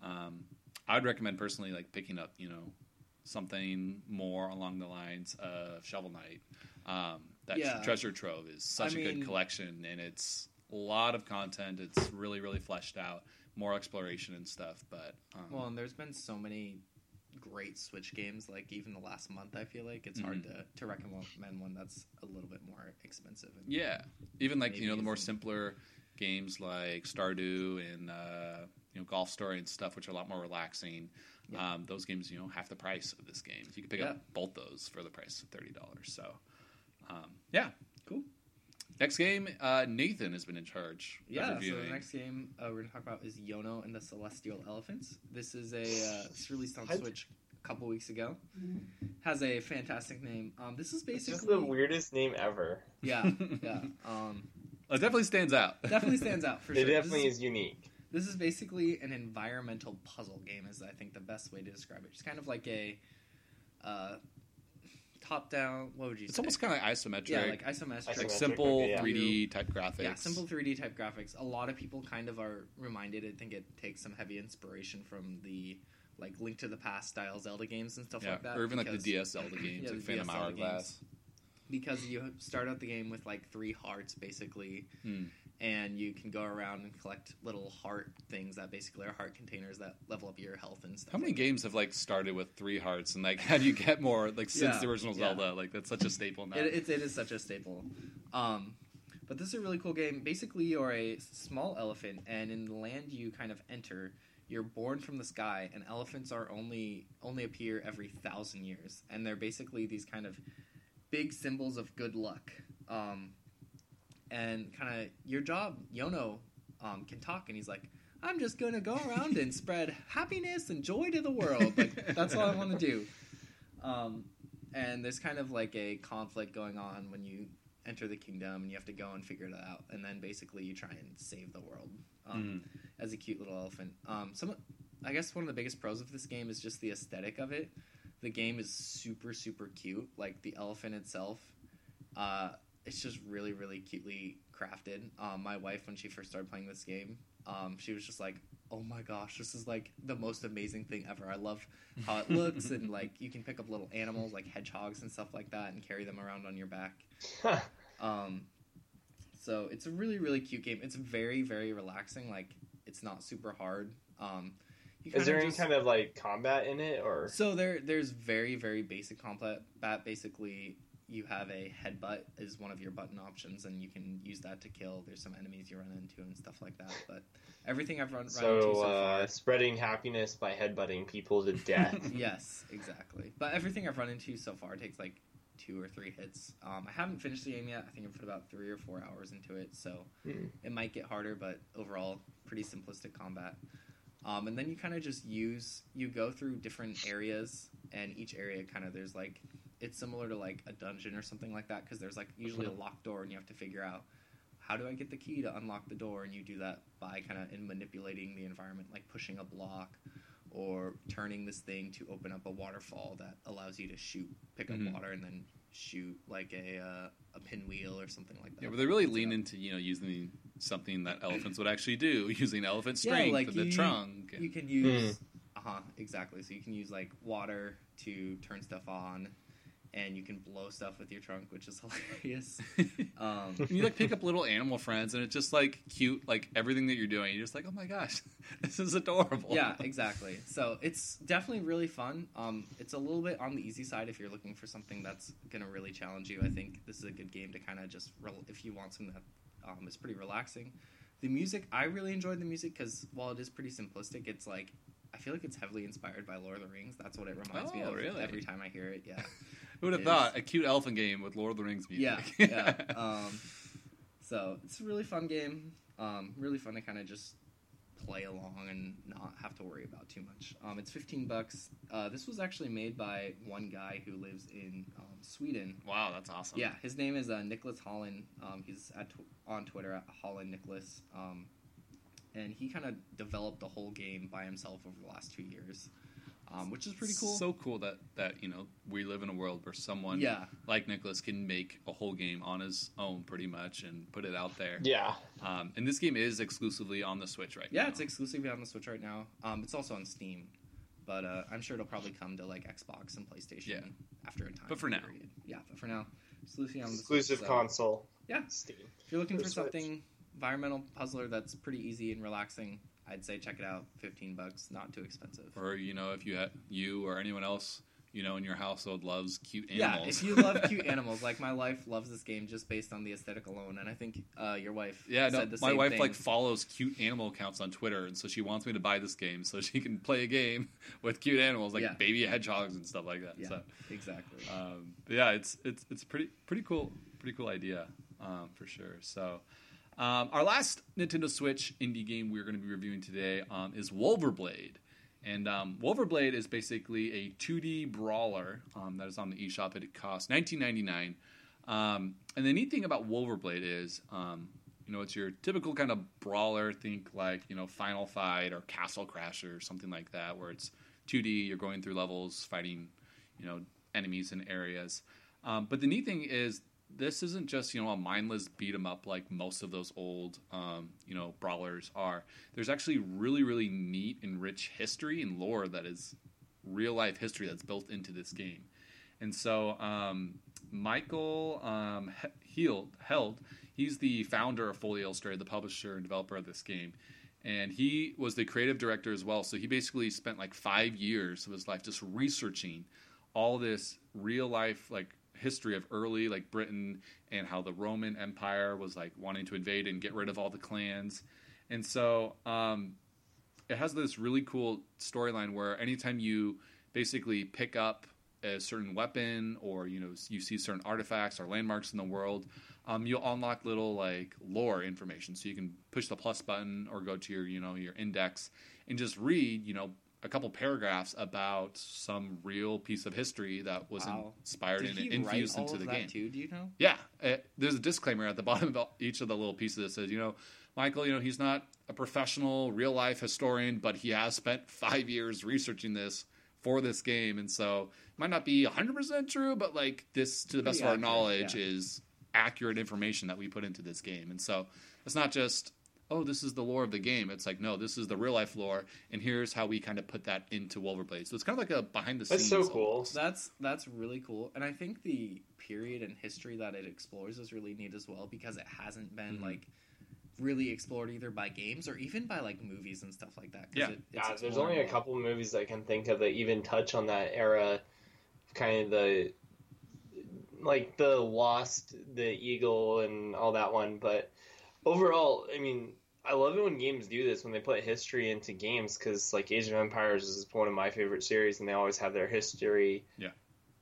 um, I would recommend personally like picking up you know something more along the lines of Shovel Knight. Um, that Yeah. treasure trove is such I a mean- good collection, and it's a lot of content. It's really really fleshed out, more exploration and stuff. But um, well, and there's been so many great Switch games. Like even the last month, I feel like it's hard Mm-hmm. to to recommend one that's a little bit more expensive. And Yeah, even like you know the more simpler games like Stardew and uh, you know Golf Story and stuff, which are a lot more relaxing. Yeah. Um, those games, you know, half the price of this game. You can pick Yeah. up both those for the price of thirty dollars. So, um, yeah, Cool. Next game, uh, Nathan has been in charge. of Yeah, so the next game uh, we're gonna talk about is Yono and the Celestial Elephants. This is a uh, it's released on I'd- Switch a couple weeks ago. Has a fantastic name. Um, this is It's basically just the weirdest name ever. yeah, yeah. Um, it definitely stands out. definitely stands out for It sure. It definitely this is unique. This is basically an environmental puzzle game, is I think the best way to describe it. It's kind of like a uh, top-down. What would you say? It's say? almost kind of isometric, yeah, like isometric. like simple yeah. 3D type graphics. Yeah, simple 3D type graphics. A lot of people kind of are reminded. I think it takes some heavy inspiration from the like Link to the Past style Zelda games and stuff Yeah, like that. or even like the because- DS Zelda games, Yeah, like Phantom Hourglass. because you start out the game with like three hearts basically, Hmm. And you can go around and collect little heart things that basically are heart containers that level up your health and stuff. How many like that. games have like started with three hearts and like how do you get more like since Yeah, the original yeah. Zelda? Like that's such a staple now. It, it, it is such a staple. Um, but this is a really cool game. Basically, you're a small elephant, and in the land you kind of enter, you're born from the sky, and elephants are only only appear every thousand years, and they're basically these kind of big symbols of good luck. Um, and kind of your job, Yono, um, can talk, and he's like. I'm just gonna go around and spread happiness and joy to the world. Like that's all I want to do. Um, and there's kind of like a conflict going on when you enter the kingdom and you have to go and figure it out and then basically you try and save the world um, as a cute little elephant um, some i guess one of the biggest pros of this game is just the aesthetic of it the game is super super cute like the elephant itself uh, it's just really really cutely crafted. Um, my wife, when she first started playing this game, um, she was just like, "Oh my gosh, this is like the most amazing thing ever! I love how it looks, and like you can pick up little animals like hedgehogs and stuff like that, and carry them around on your back." Um, so it's a really really cute game. It's very very relaxing. Like it's not super hard. Um, Is there any just- kind of like combat in it, or so there, there's very, very basic combat. Basically, you have a headbutt is one of your button options, and you can use that to kill. There's some enemies you run into and stuff like that. But everything I've run, run into so, so uh, far, spreading happiness by headbutting people to death? yes, exactly. But everything I've run into so far takes like two or three hits. Um, I haven't finished the game yet. I think I've put about three or four hours into it, so Hmm. it might get harder. But overall, pretty simplistic combat. Um, and then you kind of just use you go through different areas, and each area kind of there's like it's similar to like a dungeon or something like that because there's like usually a locked door, and you have to figure out how do I get the key to unlock the door, and you do that by kind of in manipulating the environment, like pushing a block or turning this thing to open up a waterfall that allows you to shoot, pick up Mhm. water, and then shoot like a uh, a pinwheel or something like that. Yeah, but they really lean into you know using something that elephants would actually do, using elephant Yeah, strength like and the you- trunk. You can use, uh huh, exactly. So you can use like water to turn stuff on, and you can blow stuff with your trunk, which is hilarious. Um, you like pick up little animal friends, and it's just like cute, like everything that you're doing. You're just like, oh my gosh, this is adorable. yeah, exactly. So it's definitely really fun. Um, it's a little bit on the easy side if you're looking for something that's gonna really challenge you. I think this is a good game to kind of just rel- if you want something that um, is pretty relaxing. The music, I really enjoyed the music because while it is pretty simplistic, it's like I feel like it's heavily inspired by Lord of the Rings. That's what it reminds me Oh, of really? every time I hear it. Yeah. Who would have thought a cute elfin game with Lord of the Rings yeah, music? yeah. Um, so it's a really fun game. Um, really fun to kind of just play along and not have to worry about too much. Um, it's 15 bucks. Uh, this was actually made by one guy who lives in um, Sweden. wow, that's awesome. Yeah, his name is uh, Niklas Hallin. Um, he's at tw- on Twitter at Hallin Niklas. Um, and he kind of developed the whole game by himself over the last two years, um, which is pretty cool. So cool that that you know we live in a world where someone yeah, like Niklas can make a whole game on his own, pretty much, and put it out there. yeah, Um, and this game is exclusively on the Switch right now. Yeah, now. it's exclusively on the Switch right now. Um, it's also on Steam, but uh, I'm sure it'll probably come to like Xbox and PlayStation Yeah. after a time. But for now. period. yeah. But for now, exclusively on the exclusive Switch. so console. Yeah. Steam. If you're looking for for something environmental puzzler that's pretty easy and relaxing, I'd say check it out. Fifteen bucks, not too expensive. or you know, if you ha- you or anyone else you know in your household loves cute animals. Yeah, if you love cute animals, like my wife loves this game just based on the aesthetic alone, and I think uh, your wife Yeah, no, my wife thing. like follows cute animal accounts on Twitter, and so she wants me to buy this game so she can play a game with cute animals like Yeah. baby hedgehogs and stuff like that. Yeah. So, exactly. um, yeah, it's it's it's pretty pretty cool pretty cool idea um, for sure. So, um, our last Nintendo Switch indie game we're going to be reviewing today um, is Wulverblade. And um, Wulverblade is basically a 2D brawler um, that is on the eShop. It costs 19.99. Um, and the neat thing about Wulverblade is, um, you know, it's your typical kind of brawler. Think like you know Final Fight or Castle Crasher or something like that, where it's 2D. You're going through levels, fighting, you know, enemies and areas. But the neat thing is, this isn't just you know a mindless beat 'em up like most of those old um, you know brawlers are. There's actually really really neat and rich history and lore that is real life history that's built into this game. And so um, Michael um, He- Heald, Heald, he's the founder of Fully Illustrated, the publisher and developer of this game. And he was the creative director as well. So he basically spent like five years of his life just researching all this real life like history of early like Britain and how the Roman Empire was like wanting to invade and get rid of all the clans. And so um, it has this really cool storyline where anytime you basically pick up a certain weapon or you know you see certain artifacts or landmarks in the world um, you'll unlock little like lore information so you can push the plus button or go to your you know your index and just read you know a couple paragraphs about some real piece of history that was Wow. inspired Did and infused into the game too? Do you know? yeah, uh, there's a disclaimer at the bottom of each of the little pieces that says, you know, Michael, you know, he's not a professional real life historian, but he has spent five years researching this for this game, and so it might not be 100 percent true, but like this, to the best Pretty of our knowledge, yeah. is accurate information that we put into this game. And so it's not just oh, this is the lore of the game. It's like, no, this is the real life lore, and here's how we kind of put that into Wulverblade. So it's kind of like a behind the scenes. That's so cool. almost. That's that's really cool, and I think the period and history that it explores is really neat as well because it hasn't been Mhm. like really explored either by games or even by like movies and stuff like that. 'cause Yeah. it, it's Yeah, there's only a more. couple movies I can think of that even touch on that era, kind of the like the Lost, the Eagle, and all that one. But overall, I mean, I love it when games do this when they put history into games because like Age of Empires is one of my favorite series, and they always have their history Yeah.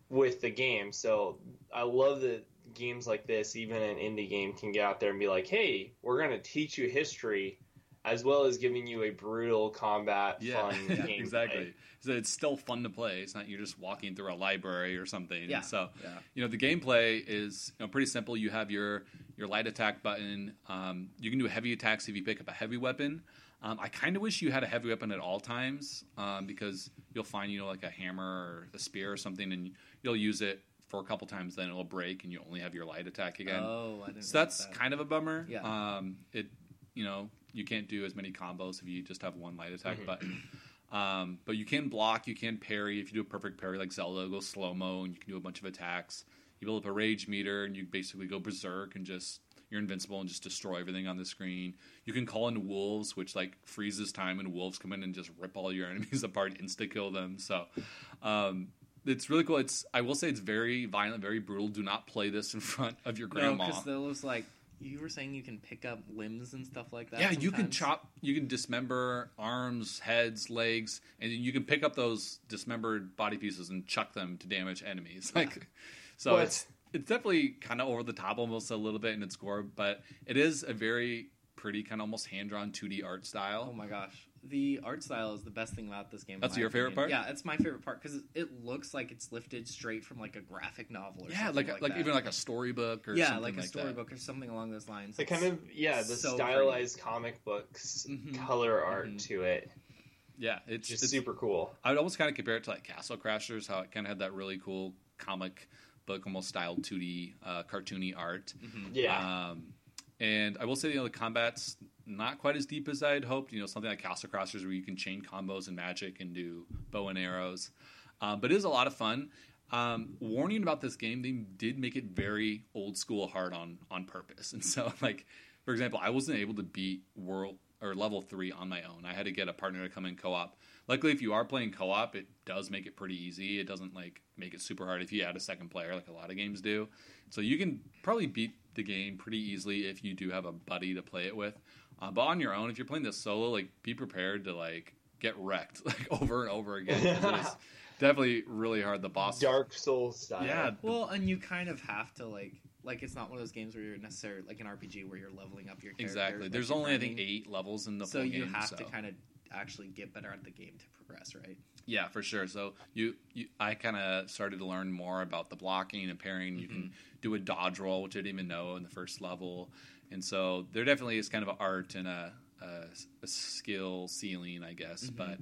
with the game. So I love that games like this, even an indie game, can get out there and be like, "Hey, we're going to teach you history." As well as giving you a brutal combat, Yeah, fun yeah, game. exactly. So it's still fun to play. It's not you're just walking through a library or something. Yeah. So Yeah. you know the gameplay is you know, pretty simple. You have your your light attack button. Um, you can do heavy attacks if you pick up a heavy weapon. Um, I kind of wish you had a heavy weapon at all times um, because you'll find you know like a hammer or a spear or something, and you'll use it for a couple times, then it'll break, and you only have your light attack again. Oh, I didn't. So that's that. kind of a bummer. Yeah. Um, it you know you can't do as many combos if you just have one light attack Mhm. button. Um, but you can block, you can parry. If you do a perfect parry like Zelda, go slow mo, and you can do a bunch of attacks. You build up a rage meter, and you basically go berserk and just you're invincible and just destroy everything on the screen. You can call in wolves, which like freezes time, and wolves come in and just rip all your enemies apart, insta kill them. So. Um, it's really cool. It's I will say it's very violent, very brutal. Do not play this in front of your no, grandma. because there was like you were saying you can pick up limbs and stuff like that. Yeah, you can chop, you can dismember arms, heads, legs, and you can pick up those dismembered body pieces and chuck them to damage enemies. Like, so What? it's it's definitely kind of over the top, almost a little bit in its gore, but it is a very pretty, kind of almost hand drawn 2D art style. Oh my gosh, the art style is the best thing about this game. in That's my your favorite part? Yeah, it's my favorite part because it looks like it's lifted straight from like a graphic novel. Or yeah, something like like, like that. even like a storybook or yeah, something like a that. storybook or something along those lines. The It's- kind of yeah, the so stylized comic books Mhm. color art Mhm. to it, Yeah, it's just it's, super cool. I would almost kind of compare it to like Castle Crashers, how it kind of had that really cool comic book, almost styled 2D uh, cartoony art. Mhm. Yeah, Um, and I will say, you know, the combat's not quite as deep as I had hoped. You know, something like Castle Crashers where you can chain combos and magic and do bow and arrows. Um, but it is a lot of fun. Um, warning about this game, they did make it very old school hard on on purpose. And so, like, for example, I wasn't able to beat world or level three on my own. I had to get a partner to come in co-op. Luckily, if you are playing co-op, it does make it pretty easy. It doesn't like make it super hard if you add a second player, like a lot of games do. So you can probably beat the game pretty easily if you do have a buddy to play it with. Uh, but on your own, if you're playing this solo, like be prepared to like get wrecked like over and over again. it's definitely really hard. The boss, Dark Soul style. yeah, Well, and you kind of have to like like it's not one of those games where you're necessarily like an RPG where you're leveling up your character. exactly. like There's you're only I think eight levels in the so full you game. have so. to kind of actually get better at the game to progress, right? Yeah, for sure. So you, you I kind of started to learn more about the blocking and parrying. You can do a dodge roll, which I didn't even know in the first level, and so there definitely is kind of an art and a, a, a skill ceiling, I guess. But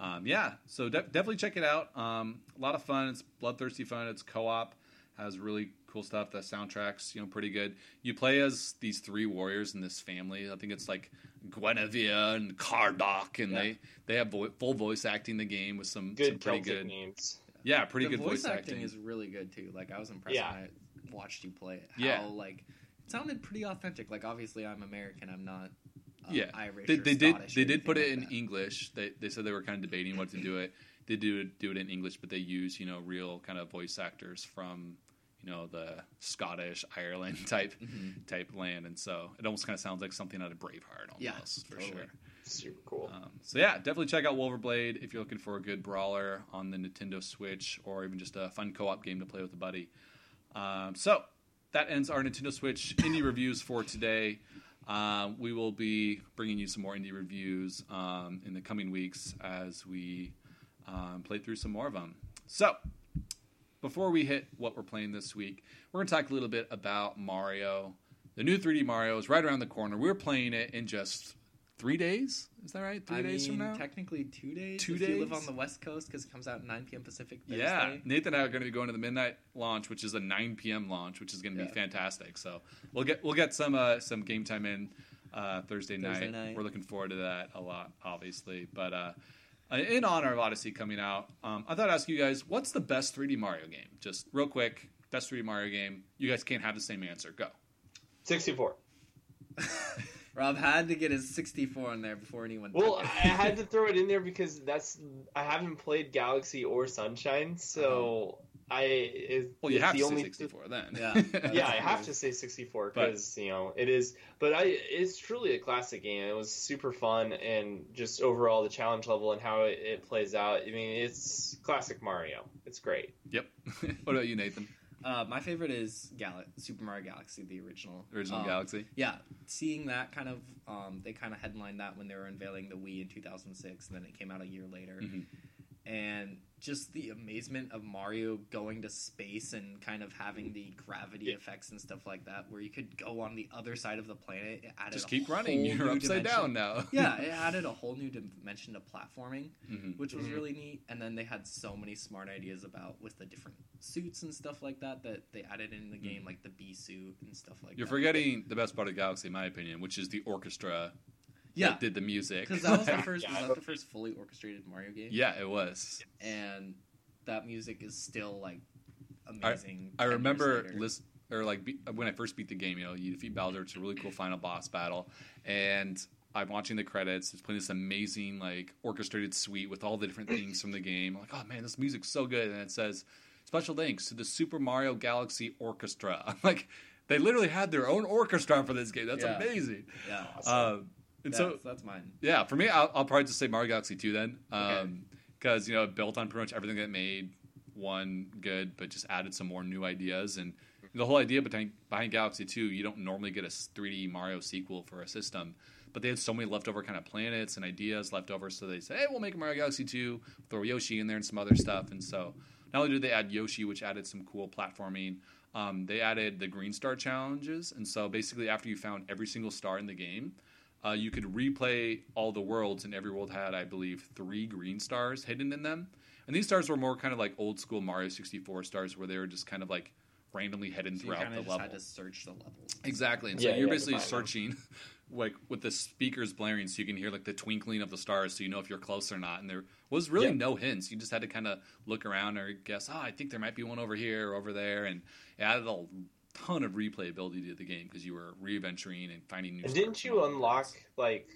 um, yeah, so de- definitely check it out. Um, a lot of fun. It's bloodthirsty fun. It's co-op. Has really cool stuff. The soundtrack's you know pretty good. You play as these three warriors in this family. I think it's like Guinevere and Caradoc, and Yeah. they they have vo- full voice acting the game with some, good some pretty Celtic good names. yeah pretty the good voice, voice acting, acting. is really good too. Like I was impressed Yeah. when I watched you play it. How Yeah. like it sounded pretty authentic. Like obviously I'm American. I'm not. Uh, yeah, Irish. they, or they did Scottish or they did put it in that. English. They they said they were kind of debating what to do it. They do do it in English, but they use you know real kind of voice actors from you know the Scottish Ireland type Mhm. type land, and so it almost kind of sounds like something out of Braveheart almost Yeah, for totally. sure. Super cool. Um, so yeah, definitely check out Wulverblade if you're looking for a good brawler on the Nintendo Switch or even just a fun co-op game to play with a buddy. Um, so that ends our Nintendo Switch indie reviews for today. Um, we will be bringing you some more indie reviews um, in the coming weeks as we um, play through some more of them. So before we hit what we're playing this week, we're going to talk a little bit about Mario. The new 3D Mario is right around the corner. We're playing it in just three days. Is that right? Three I days mean, from now. technically two days. Two if You live on the West Coast because it comes out at 9 p.m. Pacific. Thursday. Yeah, Nathan and I are going to be going to the midnight launch, which is a 9 p.m. launch, which is going to be fantastic. So we'll get we'll get some uh, some game time in uh, Thursday, Thursday night. night. We're looking forward to that a lot, obviously. But uh, in honor of Odyssey coming out, um, I thought I'd ask you guys, what's the best 3D Mario game? Just real quick, best 3D Mario game. You guys can't have the same answer. Go. 64. Rob had to get his 64 in there before anyone. Well, I had to throw it in there because that's I haven't played Galaxy or Sunshine, so I it, Well, you it's have the to only say 64 then. Yeah. yeah, I have to say 64 because you know it is. But I, it's truly a classic game. It was super fun and just overall the challenge level and how it, it plays out. I mean, it's classic Mario. It's great. Yep. what about you, Nathan? Uh, my favorite is Gal- Super Mario Galaxy, the original. Original Um, Galaxy. Yeah, seeing that kind of, um, they kind of headlined that when they were unveiling the Wii in 2006, and then it came out a year later. Mhm. And just the amazement of Mario going to space and kind of having the gravity Yeah. effects and stuff like that, where you could go on the other side of the planet. It added Just a keep running. whole You're upside dimension. down now. yeah, it added a whole new dimension to platforming Mhm. which was Mhm. really neat. And then they had so many smart ideas about with the different suits and stuff like that that they added in the game, like the bee suit and stuff like Mm-hmm. You're that. forgetting the best part of Galaxy, in my opinion, which is the orchestra yeah, that did the music. because that was the first. Yeah. Was that the first fully orchestrated Mario game? yeah, it was. and that music is still like amazing. I 10 years remember list or like be, when I first beat the game. You know, you defeat Bowser. It's a really cool final boss battle, and I'm watching the credits. It's playing this amazing like orchestrated suite with all the different things from the game. I'm like, oh man, this music's so good, and it says special thanks to the Super Mario Galaxy Orchestra. I'm like, they literally had their own orchestra for this game. That's Yeah. amazing. yeah. Um, and That's, so that's mine. yeah, for me, I'll, I'll probably just say Mario Galaxy 2 then. Okay. Because, you know, it built on pretty much everything that made one good, but just added some more new ideas. And the whole idea behind, behind Galaxy 2, you don't normally get a 3D Mario sequel for a system. But they had so many leftover kind of planets and ideas left over, so they said, hey, we'll make a Mario Galaxy 2, throw Yoshi in there and some other stuff. And so not only did they add Yoshi, which added some cool platforming, um, they added the Green Star challenges. And so basically, after you found every single star in the game, uh, you could replay all the worlds, and every world had, I believe, three green stars hidden in them. And these stars were more kind of like old school Mario 64 stars, where they were just kind of like randomly hidden So you throughout kind the of just level. had to search the levels. Exactly. And so Yeah, you're yeah, basically to find them. searching like with the speakers blaring so you can hear like the twinkling of the stars so you know if you're close or not. And there was really Yeah. no hints. You just had to kind of look around or guess, oh, I think there might be one over here or over there. And it added a ton of replayability to the game because you were re-adventuring and finding new And didn't you all that. unlock like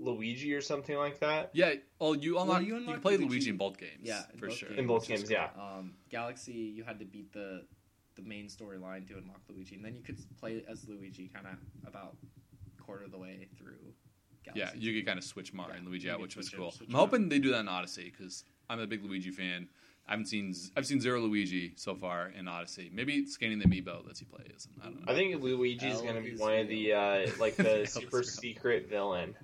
Luigi or something like that? Yeah, well, you unlock. you you, unlock can play Luigi- Luigi in both games. Yeah, in for both sure. games. In both which is games, yeah. Um, Galaxy, you had to beat the the main storyline to unlock Luigi, and then you could play as Luigi kind of about quarter of the way through. Galaxy. Yeah, you could kind of switch Mario Yeah, and Luigi out, which was cool. I'm it hoping they do that in Odyssey because I'm a big Luigi fan. I haven't seen I've seen zero Luigi so far in Odyssey. Maybe scanning the amiibo lets you play as him. I don't know. I think Luigi's L going to be one of the uh, like the super secret villain.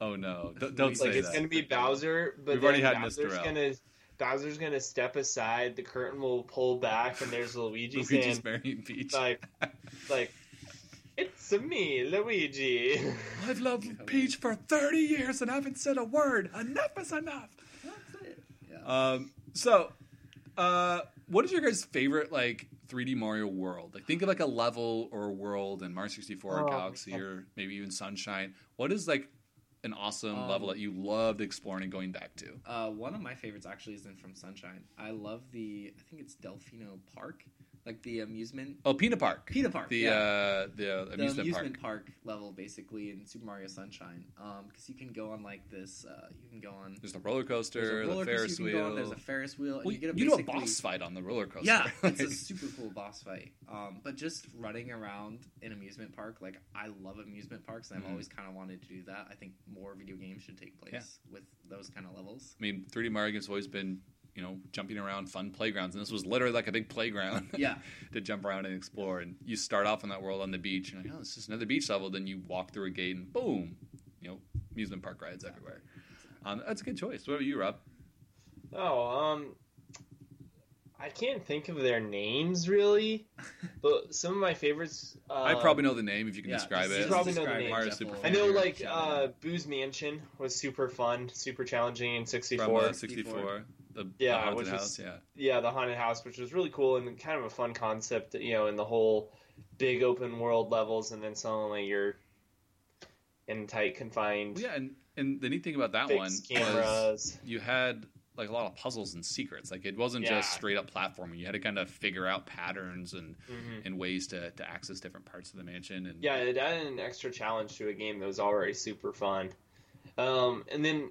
Oh no! D- don't Like, say like it's going to be Bowser, but We've already had Bowser's Gonna, Bowser's going to step aside. The curtain will pull back, and there's Luigi Luigi's saying marrying Peach. like, like, it's me, Luigi. I've loved Peach for 30 years and I haven't said a word. Enough is enough. That's it. Yeah. Um, so, uh, what is your guys' favorite like 3D Mario world? Like, think of like a level or a world in Mario 64 or Oh, Galaxy or maybe even Sunshine. What is like an awesome Um, level that you loved exploring and going back to? Uh, one of my favorites actually isn't from Sunshine. I love the I think it's Delfino Park, like the amusement Oh, Peanut Park. Peanut Park. The yeah. uh, the the amusement, amusement park. park. level basically in Super Mario Sunshine. Um, because you can go on like this. Uh, you can go on. There's the roller There's coaster, a roller the Ferris coaster you can go wheel. on, There's a Ferris wheel, and well, you get a you do a boss fight on the roller coaster. Yeah, it's a super cool boss fight. Um, but just running around an amusement park, like I love amusement parks, and I've Mhm. always kind of wanted to do that. I think more video games should take place Yeah. with those kind of levels. I mean, 3D Mario games have always been, you know, jumping around fun playgrounds, and this was literally like a big playground. Yeah, to jump around and explore. And you start off in that world on the beach, and you're like, oh, it's just another beach level. Then you walk through a gate, and boom, you know, amusement park rides everywhere. Um, that's a good choice. What about you, Rob? Oh, um, I can't think of their names really, but some of my favorites. Uh, I probably know the name if you can yeah, describe it. You probably know the describe name. it, Mario Jeff Super I know, like shout uh, out. Boo's Mansion was super fun, super challenging in from '64. uh, 64. The, Yeah, the haunted which is- house. Yeah. yeah, the haunted house, which was really cool and kind of a fun concept, you know, in the whole big open world levels, and then suddenly you're in tight confined Well, yeah, and, and the neat thing about that one was you had like a lot of puzzles and secrets. Like it wasn't Yeah. just straight up platforming. You had to kind of figure out patterns and, Mhm. and ways to, to access different parts of the mansion. And Yeah, it added an extra challenge to a game that was already super fun. Um, and then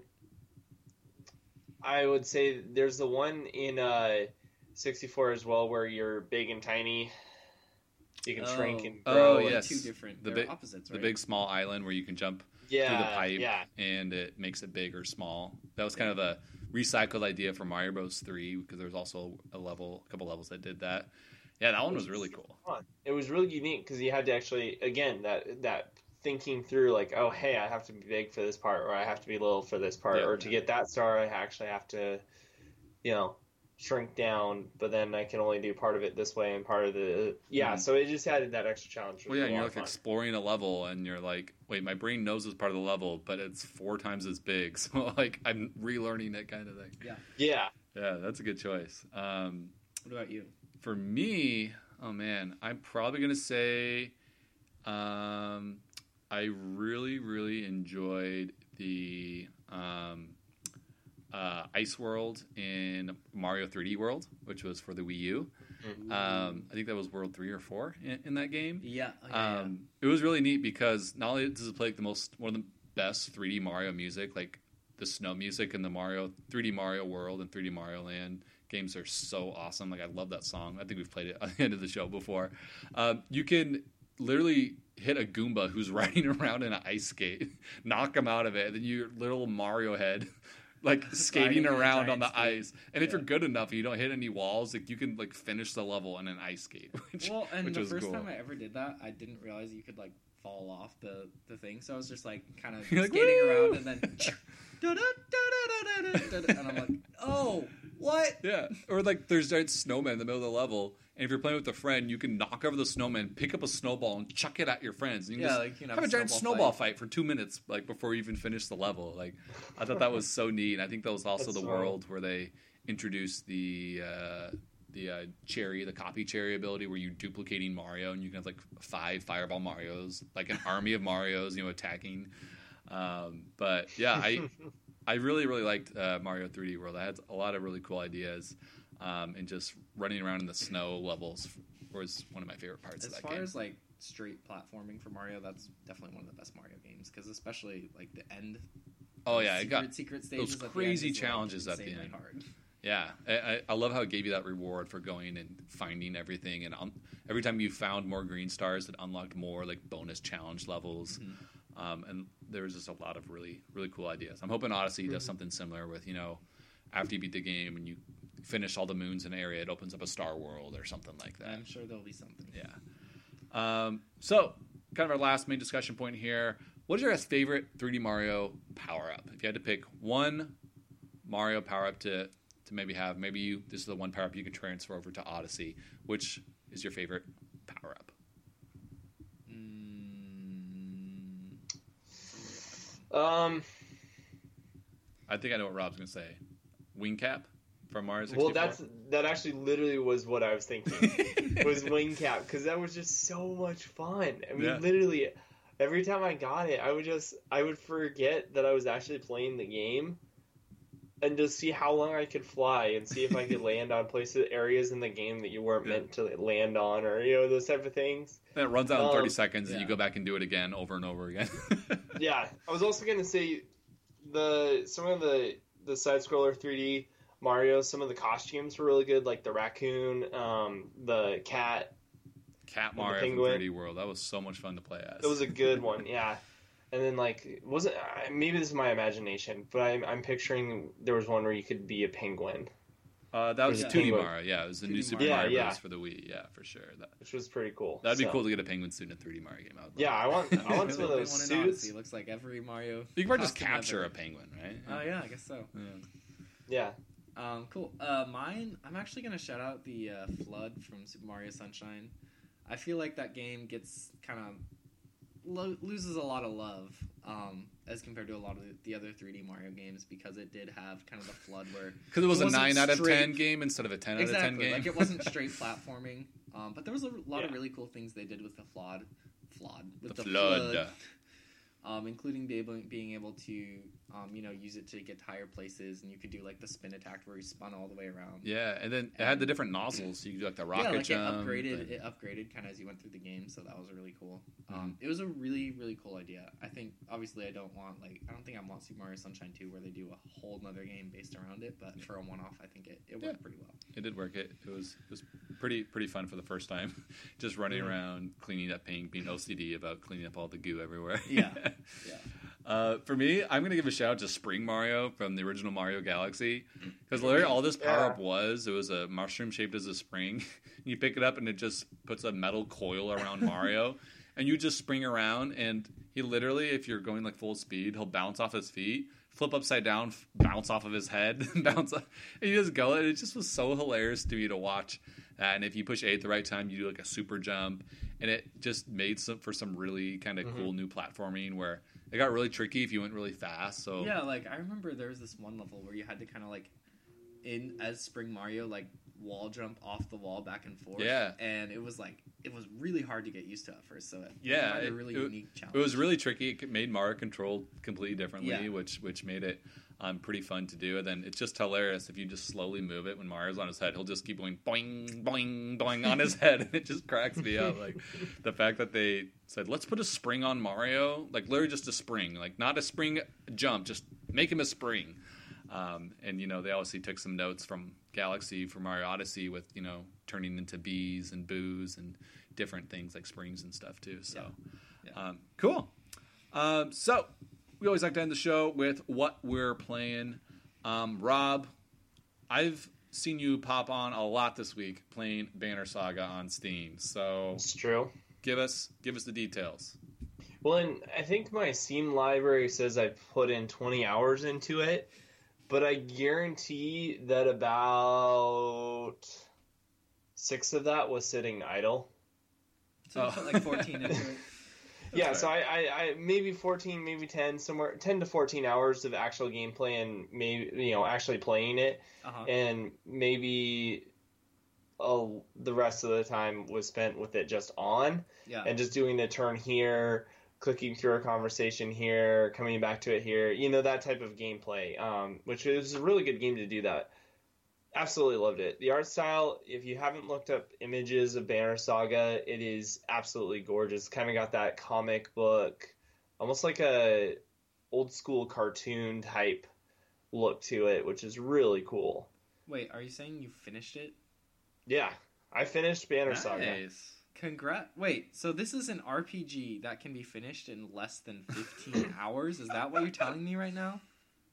I would say there's the one in uh, 64 as well where you're big and tiny. You can shrink and Oh, grow. Oh, yes. two different. The big- opposites, the big small island where you can jump yeah, through the pipe yeah. and it makes it big or small. That was kind of a recycled idea for Mario Bros. 3 because there was also a level, a couple levels that did that. Yeah, that one was really cool. fun. It was really unique because you had to actually, again, that that thinking through like, oh, hey, I have to be big for this part, or I have to be little for this part, Yeah. or to get that star, I actually have to, you know, shrink down. But then I can only do part of it this way and part of the yeah. Mhm. So it just added that extra challenge. Well, yeah, you're like fun. exploring a level, and you're like, wait, my brain knows this part of the level, but it's four times as big. So like, I'm relearning it, kind of thing. yeah. Yeah, that's a good choice. Um, What about you? for me, oh man, I'm probably gonna say, um, I really, really enjoyed the um, uh, Ice World in Mario 3D World, which was for the Wii U. Um, I think that was World Three or Four in, in that game. Yeah. oh, yeah, Um, it was really neat because not only does it play like the most one of the best 3D Mario music, like the snow music in the Mario 3D Mario World and 3D Mario Land games are so awesome. Like I love that song. I think we've played it at the end of the show before. Um, you can literally hit a Goomba who's riding around in an ice skate, knock him out of it, and then your little Mario head. Like skating a around on the skate. ice, and if you're good enough and you don't hit any walls, like you can like finish the level in an ice skate. Which, Well, and which the first cool. time I ever did that, I didn't realize you could like fall off the the thing. So I was just like kind of like, skating around, and then and I'm like, oh, what? Yeah, or like there's giant snowman in the middle of the level, and if you're playing with a friend, you can knock over the snowman, pick up a snowball, and chuck it at your friends. And you can Yeah, just like you know, have a giant snowball snowball fight. for two minutes, like before you even finish the level. Like, I thought that was so neat. And I think that was also That's the fun. world where they introduced the uh, the uh, cherry, the copy cherry ability, where you're duplicating Mario, and you can have like five Fireball Mario's, like an army of Mario's, you know, attacking. Um, but yeah, I I really really liked uh, Mario 3D World. I had a lot of really cool ideas, um, and just running around in the snow levels was one of my favorite parts As of that far game. as like straight platforming for Mario, that's definitely one of the best Mario games because especially like the end. oh yeah, it secret, got secret stages at end crazy is, challenges at the end. Hard. yeah. I, I, love how it gave you that reward for going and finding everything, and um, every time you found more green stars, it unlocked more like bonus challenge levels. Mhm. Um, and there was just a lot of really really cool ideas. I'm hoping Odyssey does something similar with you know after you beat the game and you finish all the moons in an area, it opens up a star world or something like that. I'm sure there'll be something. Yeah. Um, so, kind of our last main discussion point here. What is your guys' favorite 3D Mario power up? If you had to pick one Mario power up to to maybe have, maybe you this is the one power up you can transfer over to Odyssey. Which is your favorite power up? Mm, Um. I think I know what Rob's gonna say. Wing cap from Mario 64. Well, that's that actually literally was what I was thinking. was wing cap because that was just so much fun. I mean, Yeah. literally, every time I got it, I would just I would forget that I was actually playing the game, and just see how long I could fly and see if I could land on places areas in the game that you weren't Yeah. meant to land on, or you know those type of things. And it runs out in 30 Um, seconds, and you go back and do it again over and over again. Yeah, I was also gonna say the some of the the side scroller 3D Mario, some of the costumes were really good, like the raccoon, um, the cat. Cat the Mario from penguin. 3D World. That was so much fun to play as. It was a good one, yeah. And then like wasn't maybe this is my imagination, but I'm I'm picturing there was one where you could be a penguin, uh, that was Yeah. 2D Penguin. Mario. Yeah, it was the new Super Mario. Mario Yeah, Bros. yeah. for the Wii. Yeah, for sure. That, which was pretty cool. that'd be So, cool to get a penguin suit in a 3D Mario game. I would Yeah, I want I want some of They those suits. Odyssey. Looks like every Mario. You can probably just capture ever. a penguin, right? Oh yeah, I guess so. Yeah. Yeah, Um, cool. Uh, mine. I'm actually gonna shout out the uh, FLUDD from Super Mario Sunshine. I feel like that game gets kind of lo- loses a lot of love um, as compared to a lot of the, the other 3D Mario games because it did have kind of the FLUDD where Because it was It a nine out of straight- ten game instead of a ten out of ten exactly game. like it wasn't straight platforming. Um, but there was a lot of really cool things they did with the FLUDD, FLUDD with the, the, FLUDD. um, including being able to, um, you know, use it to get to higher places, and you could do like the spin attack where you spun all the way around. Yeah, and then it had the different nozzles. So you could do like the rocket yeah, like jump. it upgraded. and- It upgraded kind of as you went through the game, so that was really cool. Um, It was a really really cool idea. I think obviously I don't want like I don't think I want Super Mario Sunshine 2 where they do a whole nother game based around it, but for a one off, I think it, it worked Yeah. pretty well. It did work. It it was it was pretty pretty fun for the first time, just running Mhm. around cleaning up paint, being OCD about cleaning up all the goo everywhere. Yeah, yeah. Uh, for me, I'm gonna give a shout out to Spring Mario from the original Mario Galaxy because literally all this power up was it was a mushroom shaped as a spring. you pick it up and it just puts a metal coil around Mario, and you just spring around and he literally, if you're going like full speed, he'll bounce off his feet, flip upside down, f- bounce off of his head, bounce, off, and you just go. And it just was so hilarious to me to watch that. And if you push A at the right time, you do like a super jump, and it just made some for some really kind of Mhm. cool new platforming where it got really tricky if you went really fast. So Yeah, like I remember there was this one level where you had to kind of like, in as Spring Mario, like wall jump off the wall back and forth. Yeah. and it was like it was really hard to get used to at first. So it Yeah, it- a really it- unique challenge. it was really tricky. It made Mario control completely mm-hmm. differently, Yeah. which which made it um, pretty fun to do. And then it's just hilarious if you just slowly move it when Mario's on his head, he'll just keep going boing boing boing on his head, and it just cracks me up. Like the fact that they said, "Let's put a spring on Mario," like literally just a spring, like not a spring jump, just make him a spring. Um, and you know they obviously took some notes from Galaxy from Mario Odyssey with you know turning into bees and boos and different things like springs and stuff too. So Yeah. Yeah. Um, cool. Um, so we always like to end the show with what we're playing. Um, Rob, I've seen you pop on a lot this week playing Banner Saga on Steam. So It's true. give us give us the details. Well, and I think my Steam library says I've put in 20 hours into it, but I guarantee that about six of that was sitting idle. so you Oh. put like fourteen into it. yeah, so I, I, I maybe 14, maybe 10, somewhere 10 to 14 hours of actual gameplay and maybe you know actually playing it, Uh-huh. and maybe oh the rest of the time was spent with it just on. Yeah, and just doing the turn here, clicking through a conversation here, coming back to it here, you know, that type of gameplay, um, which is a really good game to do that. Absolutely loved it. The art style, if you haven't looked up images of Banner Saga, it is absolutely gorgeous. Kind of got that comic book, almost like a old school cartoon type look to it, which is really cool. Wait, are you saying you finished it? Yeah, I finished Banner Saga. Nice. Congrats! Wait, so this is an RPG that can be finished in less than fifteen hours? Is that what you're telling me right now?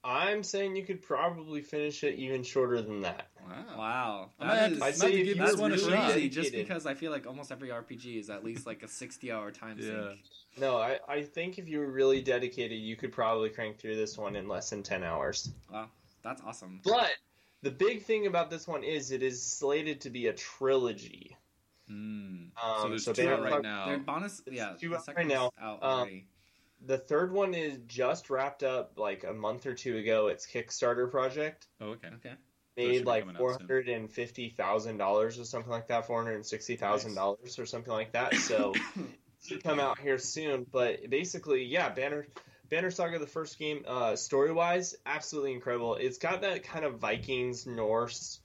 I'm saying you could probably finish it even shorter than that. Wow. Wow, I might that I'd is say have to if give you this that's one a shot. crazy. Just dedicated- because I feel like almost every RPG is at least like a sixty-hour time Yeah. sink. No, I, I think if you were really dedicated, you could probably crank through this one in less than 10 hours. Wow. That's awesome. But the big thing about this one is it is slated to be a trilogy. Mm. Um, so there's so two out right Saga- now. Their bonus, yeah, two the out right now. one's out Um. The third one is just wrapped up like a month or two ago. It's Kickstarter project. Oh, okay. Okay. Made like four hundred and fifty thousand dollars or something like that, four hundred and sixty thousand dollars or something like that. So it should come out here soon. But basically, yeah, Banner Banner Saga, the first game, uh, story wise, absolutely incredible. It's got that kind of Vikings, Norse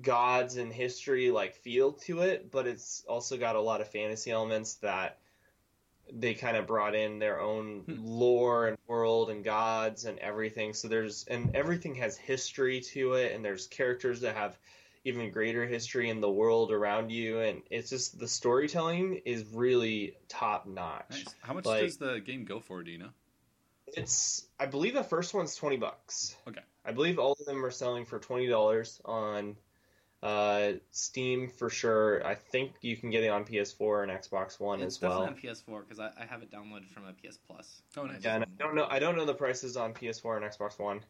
gods and history like feel to it, but it's also got a lot of fantasy elements that they kind of brought in their own Hmm. lore and world and gods and everything. So there's and everything has history to it, and there's characters that have even greater history in the world around you, and it's just the storytelling is really top notch. Nice. How much Like- does the game go for? Do you know? It's I believe the first one's twenty bucks. Okay. I believe all of them are selling for twenty dollars on uh, Steam for sure. I think you can get it on PS4 and Xbox One it's as well. definitely on PS4 because I, I have it downloaded from a PS Plus. Oh, nice. Yeah, and I don't know. I don't know the prices on PS4 and Xbox One.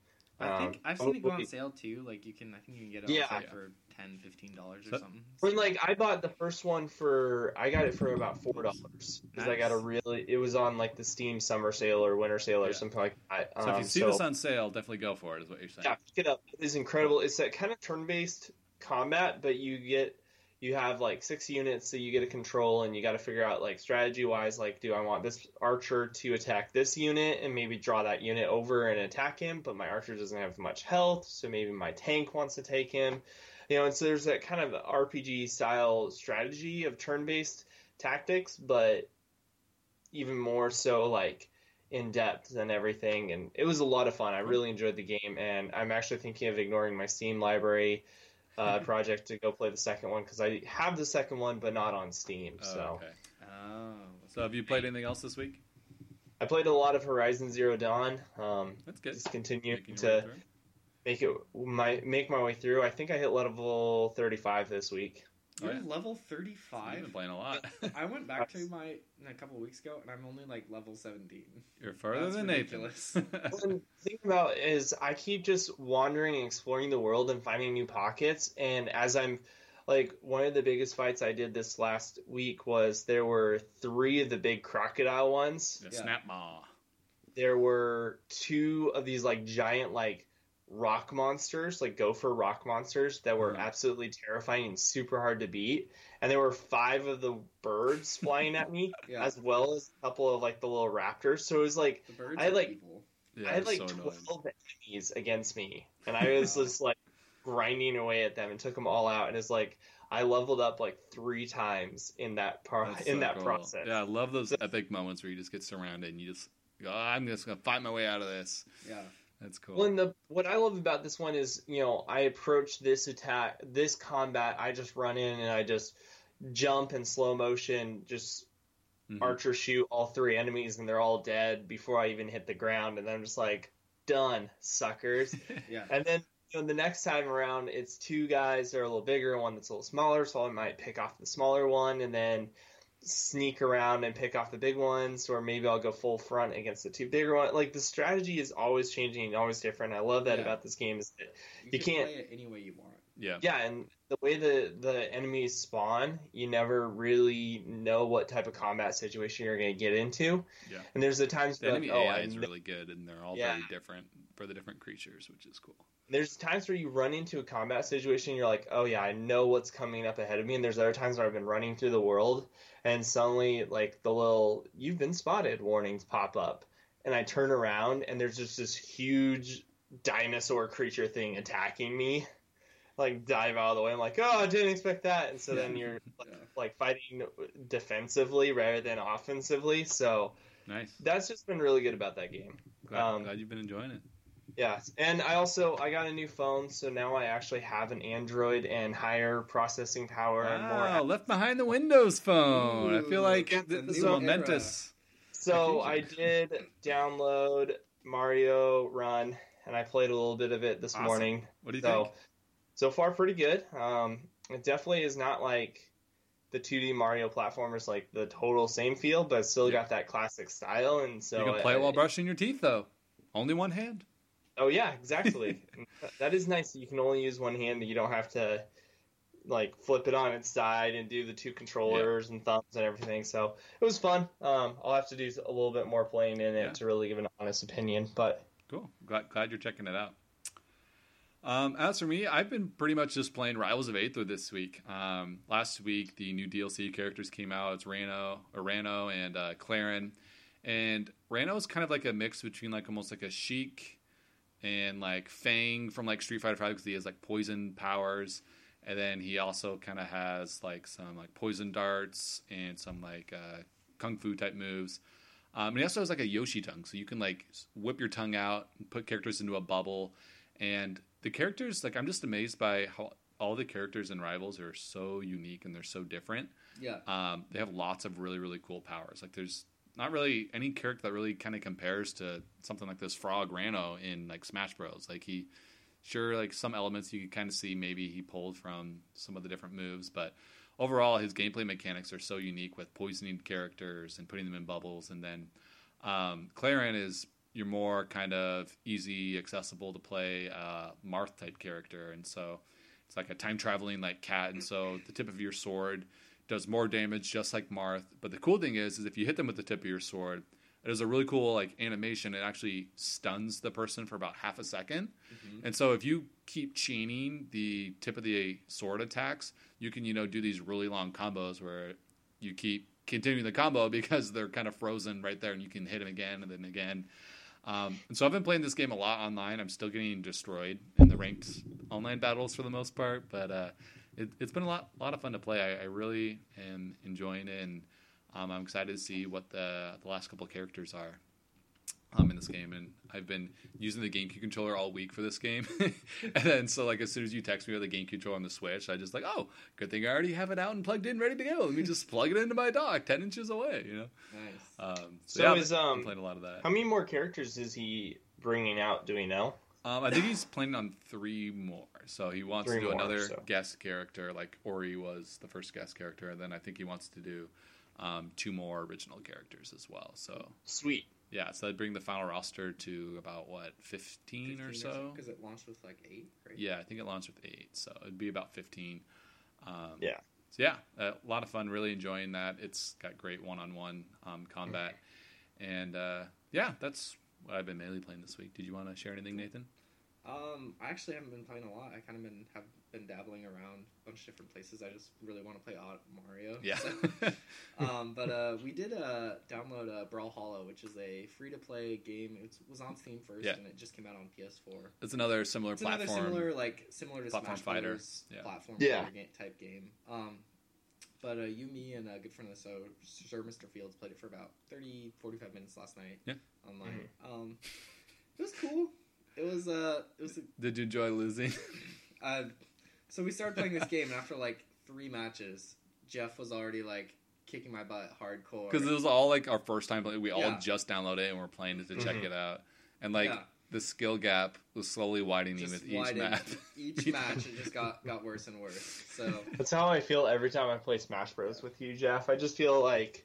I Um, think I've seen it go on sale too. Like you can, I think you can get it Yeah. sale Yeah. for 10 dollars or So- something. When like I bought the first one for, I got it for about four dollars because I got a Nice. really. It was on like the Steam summer sale or winter sale or Yeah. something like that. So if Um, you see this on sale, definitely go for it. Is what you're saying. yeah, pick it up. It's incredible. It's that kind of turn-based combat, but you get you have like six units so you get to control, and you got to figure out like strategy-wise, like do I want this archer to attack this unit and maybe draw that unit over and attack him, but my archer doesn't have much health, so maybe my tank wants to take him. You know, and so there's that kind of RPG style strategy of turn-based tactics, but even more so like in depth and everything. And it was a lot of fun. I really enjoyed the game, and I'm actually thinking of ignoring my Steam library uh, project to go play the second one because I have the second one, but not on Steam. Oh, so okay. Oh. So have you played anything else this week? I played a lot of Horizon Zero Dawn. Um, That's good. just continue Making your way to make it my make my way through. I think I hit level 35 this week. Oh, You're yeah. level You've 35. been playing a lot. I went back to my a couple weeks ago, and I'm only like level 17. You're further That's than ridiculous. Nathan. One thing about is I keep just wandering and exploring the world and finding new pockets. And as I'm like one of the biggest fights I did this last week was there were three of the big crocodile ones. the Yeah. Snapmaw. There were two of these like giant like rock monsters, like gopher rock monsters that were Mhm. absolutely terrifying and super hard to beat. And there were five of the birds flying at me, Yeah. as well as a couple of like the little raptors. So it was like I are like- Yeah, I had like so annoying. twelve enemies against me, and I was just like grinding away at them and took them all out. And it's like I leveled up like three times in that part That's in so that cool. process. Yeah, I love those So- epic moments where you just get surrounded and you just go, "Oh, I'm just gonna fight my way out of this. Yeah. That's cool. Well, and the what I love about this one is, you know, I approach this attack, this combat. I just run in and I just jump in slow motion, just Mhm. archer shoot all three enemies, and they're all dead before I even hit the ground. And then I'm just like, done, suckers. Yeah. And then you know, the next time around, it's two guys that are a little bigger and one that's a little smaller. So I might pick off the smaller one and then sneak around and pick off the big ones, or maybe I'll go full front against the two bigger ones. Like the strategy is always changing and always different. I love that Yeah. about this game is that You, You can can't- play it any way you want. yeah. yeah, and the way the the enemies spawn, you never really know what type of combat situation you're going to get into. Yeah. And there's the times The enemy like, oh, AI I is really good, and they're all Yeah. very different for the different creatures, which is cool. There's times where you run into a combat situation you're like oh yeah i know what's coming up ahead of me and there's other times where i've been running through the world and suddenly like the little you've been spotted warnings pop up and i turn around and there's just this huge dinosaur creature thing attacking me like dive out of the way i'm like oh i didn't expect that and so then you're like, Yeah. like fighting defensively rather than offensively so Nice. that's just been really good about that game Glad, um, glad you've been enjoying it. Yeah, and I also I got a new phone, so now I actually have an Android and higher processing power and Wow, more. left behind the Windows phone. I feel like that's this is new momentous. So I did download Mario Run, and I played a little bit of it this Awesome. morning. What do you so think? so far pretty good. Um, it definitely is not like the 2D Mario platformers like the total same feel, but it's still Yeah. got that classic style. And so you can play it I- while brushing your teeth, though. Only one hand. Oh yeah, exactly. that is nice. You can only use one hand. And you don't have to like flip it on its side and do the two controllers and thumbs and everything. So it was fun. Um, I'll have to do a little bit more playing in it Yeah. to really give an honest opinion. But Cool. Glad, glad you're checking it out. Um, as for me, I've been pretty much just playing Rivals of Aether this week. Um, last week, the new DLC characters came out. It's Ranno, or Ranno and uh, Clairen. And Ranno is kind of like a mix between like almost like a Sheik and like Fang from like Street Fighter Five because he has like poison powers. And then he also kind of has like some like poison darts and some like uh, kung fu type moves. Um, and he also has like a Yoshi tongue, so you can like whip your tongue out, and put characters into a bubble, and the characters like I'm just amazed by how all the characters and Rivals are so unique and they're so different. Yeah. Um, they have lots of really really cool powers. Like there's not really any character that really kind of compares to something like this Frog Ranno in like Smash Bros. Like he, sure, like some elements you could kind of see maybe he pulled from some of the different moves, but overall his gameplay mechanics are so unique with poisoning characters and putting them in bubbles, and then um, Clairen is you're more kind of easy, accessible to play uh, Marth type character, and so it's like a time traveling like cat, and so the tip of your sword does more damage, just like Marth. But the cool thing is, is if you hit them with the tip of your sword, it is a really cool like animation. It actually stuns the person for about half a 2nd and so if you keep chaining the tip of the sword attacks, you can you know do these really long combos where you keep continuing the combo because they're kind of frozen right there, and you can hit them again and then again. Um, and so I've been playing this game a lot online. I'm still getting destroyed in the ranked online battles for the most part, but uh, it, it's been a lot, lot of fun to play. I, I really am enjoying it, and um, I'm excited to see what the the last couple characters are um, in this game. And I've been using the GameCube controller all week for this game, and then so like as soon as you text me with the GameCube controller on the Switch, I just like, oh, good thing I already have it out and plugged in, ready to go. Let me just plug it into my dock, ten inches away. You know. Nice. Um, So yeah, is, um, playing a lot of that. How many more characters is he bringing out? Do we know? Um, I think he's planning on three more. So he wants Three to do more, another so. guest character, like Ori was the first guest character, and then I think he wants to do um, two more original characters as well. So Sweet. yeah, so that'd bring the final roster to about what fifteen, or so. Because it launched with like eight, right? Yeah, I think it launched with eight, so it'd be about fifteen. Um, Yeah. So yeah, a lot of fun. Really enjoying that. It's got great one-on-one um, combat, and uh, yeah, that's what I've been mainly playing this week. Did you want to share anything, Nathan? Um, I actually haven't been playing a lot. I kind of been have been dabbling around a bunch of different places. I just really want to play Odd Mario. Yeah. so- um, but uh, we did uh, download uh, Brawlhalla, which is a free to play game. It was on Steam first, Yeah. and it just came out on PS4. it's another similar It's platform. another similar, like similar to platform Smash fighter. Brothers Yeah. platform Yeah. fighter game, type game. Um, but uh, you, me, and a good friend of the show, Sir Mr. Fields, played it for about 30, 45 minutes last night. Yeah. online. Um, it was cool. It was uh, it was Did you enjoy losing? uh, so we started playing this game, and after like three matches, Jeff was already like kicking my butt hardcore. Because it was all like our first time. Like, we all Yeah. just downloaded it and we're playing it to check Mhm. it out, and like Yeah. the skill gap was slowly widening just with each widened. map. Each match, it just got got worse and worse. So That's how I feel every time I play Smash Bros with you, Jeff. I just feel like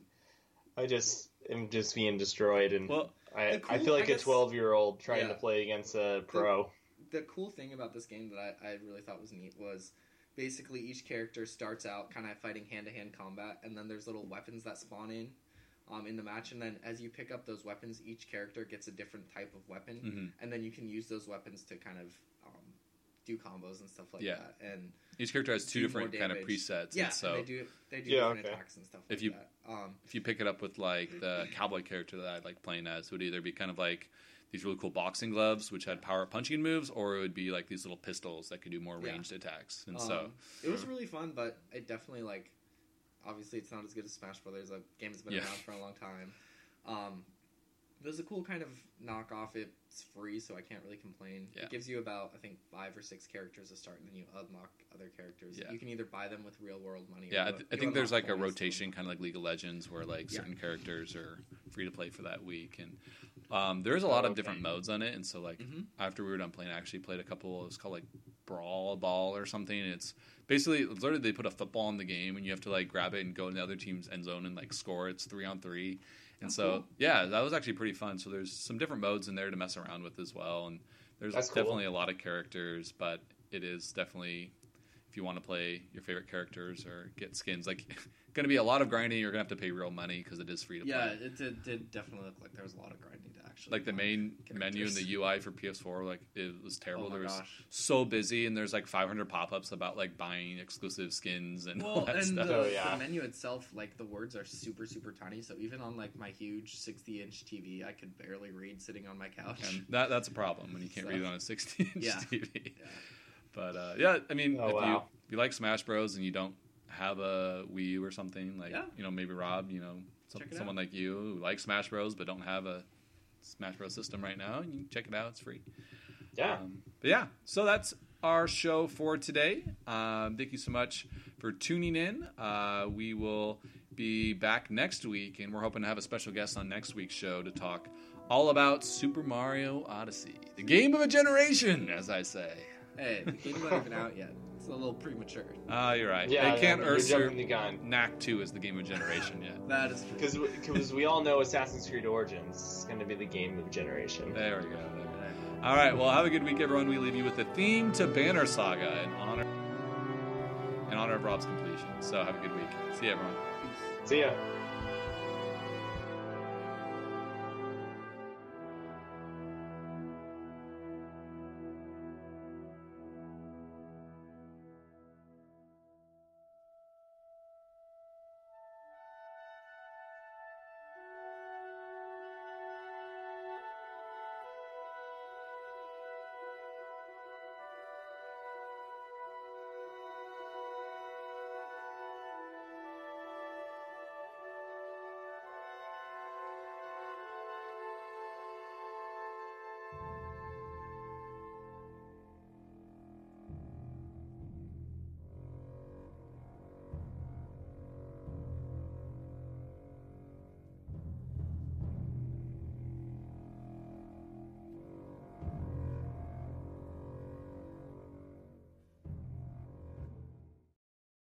I just am just being destroyed, and well, I, the I feel like I a guess- 12 year old trying Yeah. to play against a pro. the cool thing about this game that I, I really thought was neat was basically each character starts out kind of fighting hand to hand combat, and then there's little weapons that spawn in. Um, in the match, and then as you pick up those weapons, each character gets a different type of weapon, mhm. and then you can use those weapons to kind of do combos and stuff like Yeah. that. And each character has two different kind of presets. yeah, and so and they do they do Yeah, different okay. attacks and stuff If like you- that. Um, if you pick it up with like the cowboy character that I like playing as, it would either be kind of like these really cool boxing gloves, which had power punching moves, or it would be like these little pistols that could do more Yeah. ranged attacks. And um, so, it was really fun, but it definitely like obviously it's not as good as Smash Brothers. A game that's been Yeah. around for a long time. Um, there's a cool kind of knockoff. It's free, so I can't really complain. Yeah. It gives you about I think five or six characters to start, and then you unlock other characters. Yeah. You can either buy them with real world money. yeah, I, or th- you I think there's like a points. rotation, kind of like League of Legends, where like Yeah. certain characters are free to play for that week, and um, there's a lot Oh, of okay. different modes on it. And so, like Mhm. after we were done playing, I actually played a couple. It was called like Brawl Ball or something. And it's basically literally they put a football in the game, and you have to like grab it and go in the other team's end zone and like score. It's three on three. And so, cool. yeah, that was actually pretty fun. So there's some different modes in there to mess around with as well, and there's That's cool. definitely a lot of characters, but it is definitely if you want to play your favorite characters or get skins, like going to be a lot of grinding. You're going to have to pay real money because it is free to Yeah, play. Yeah, it did, did definitely look like there was a lot of grinding to actually. Like the main menu and the UI for PS4, like it was terrible. Oh my there was gosh. so busy, and there's like 500 pop-ups about like buying exclusive skins and all Well, that and stuff. the, Oh, yeah. the menu itself, like the words are super, super tiny. So even on like my huge 60 inch TV, I could barely read sitting on my couch. And that that's a problem when you can't So- read it on a 60 inch Yeah. TV. Yeah. But uh, yeah, I mean, Oh, if you if you like Smash Bros and you don't have a Wii U or something, like Yeah. you know maybe Rob, you know some, Check it someone like you who likes Smash Bros but don't have a Smash Bros system right now, and you can check it out. It's free. Yeah. Um, but yeah, so that's our show for today. Um, thank you so much for tuning in. Uh, we will be back next week, and we're hoping to have a special guest on next week's show to talk all about Super Mario Odyssey, the game of a generation, as I say. Hey, the game's not even out yet. So a little premature. Ah, you're right. Yeah, they can't yeah, you're Ursur jumping the gun. Knack 2 as the game of generation yet. That is true. Because because we all know Assassin's Creed Origins is going to be the game of generation. There we go. There we go. All right. Well, have a good week, everyone. We leave you with the theme to Banner Saga in honor in honor of Rob's completion. So have a good week. See you, everyone. See ya.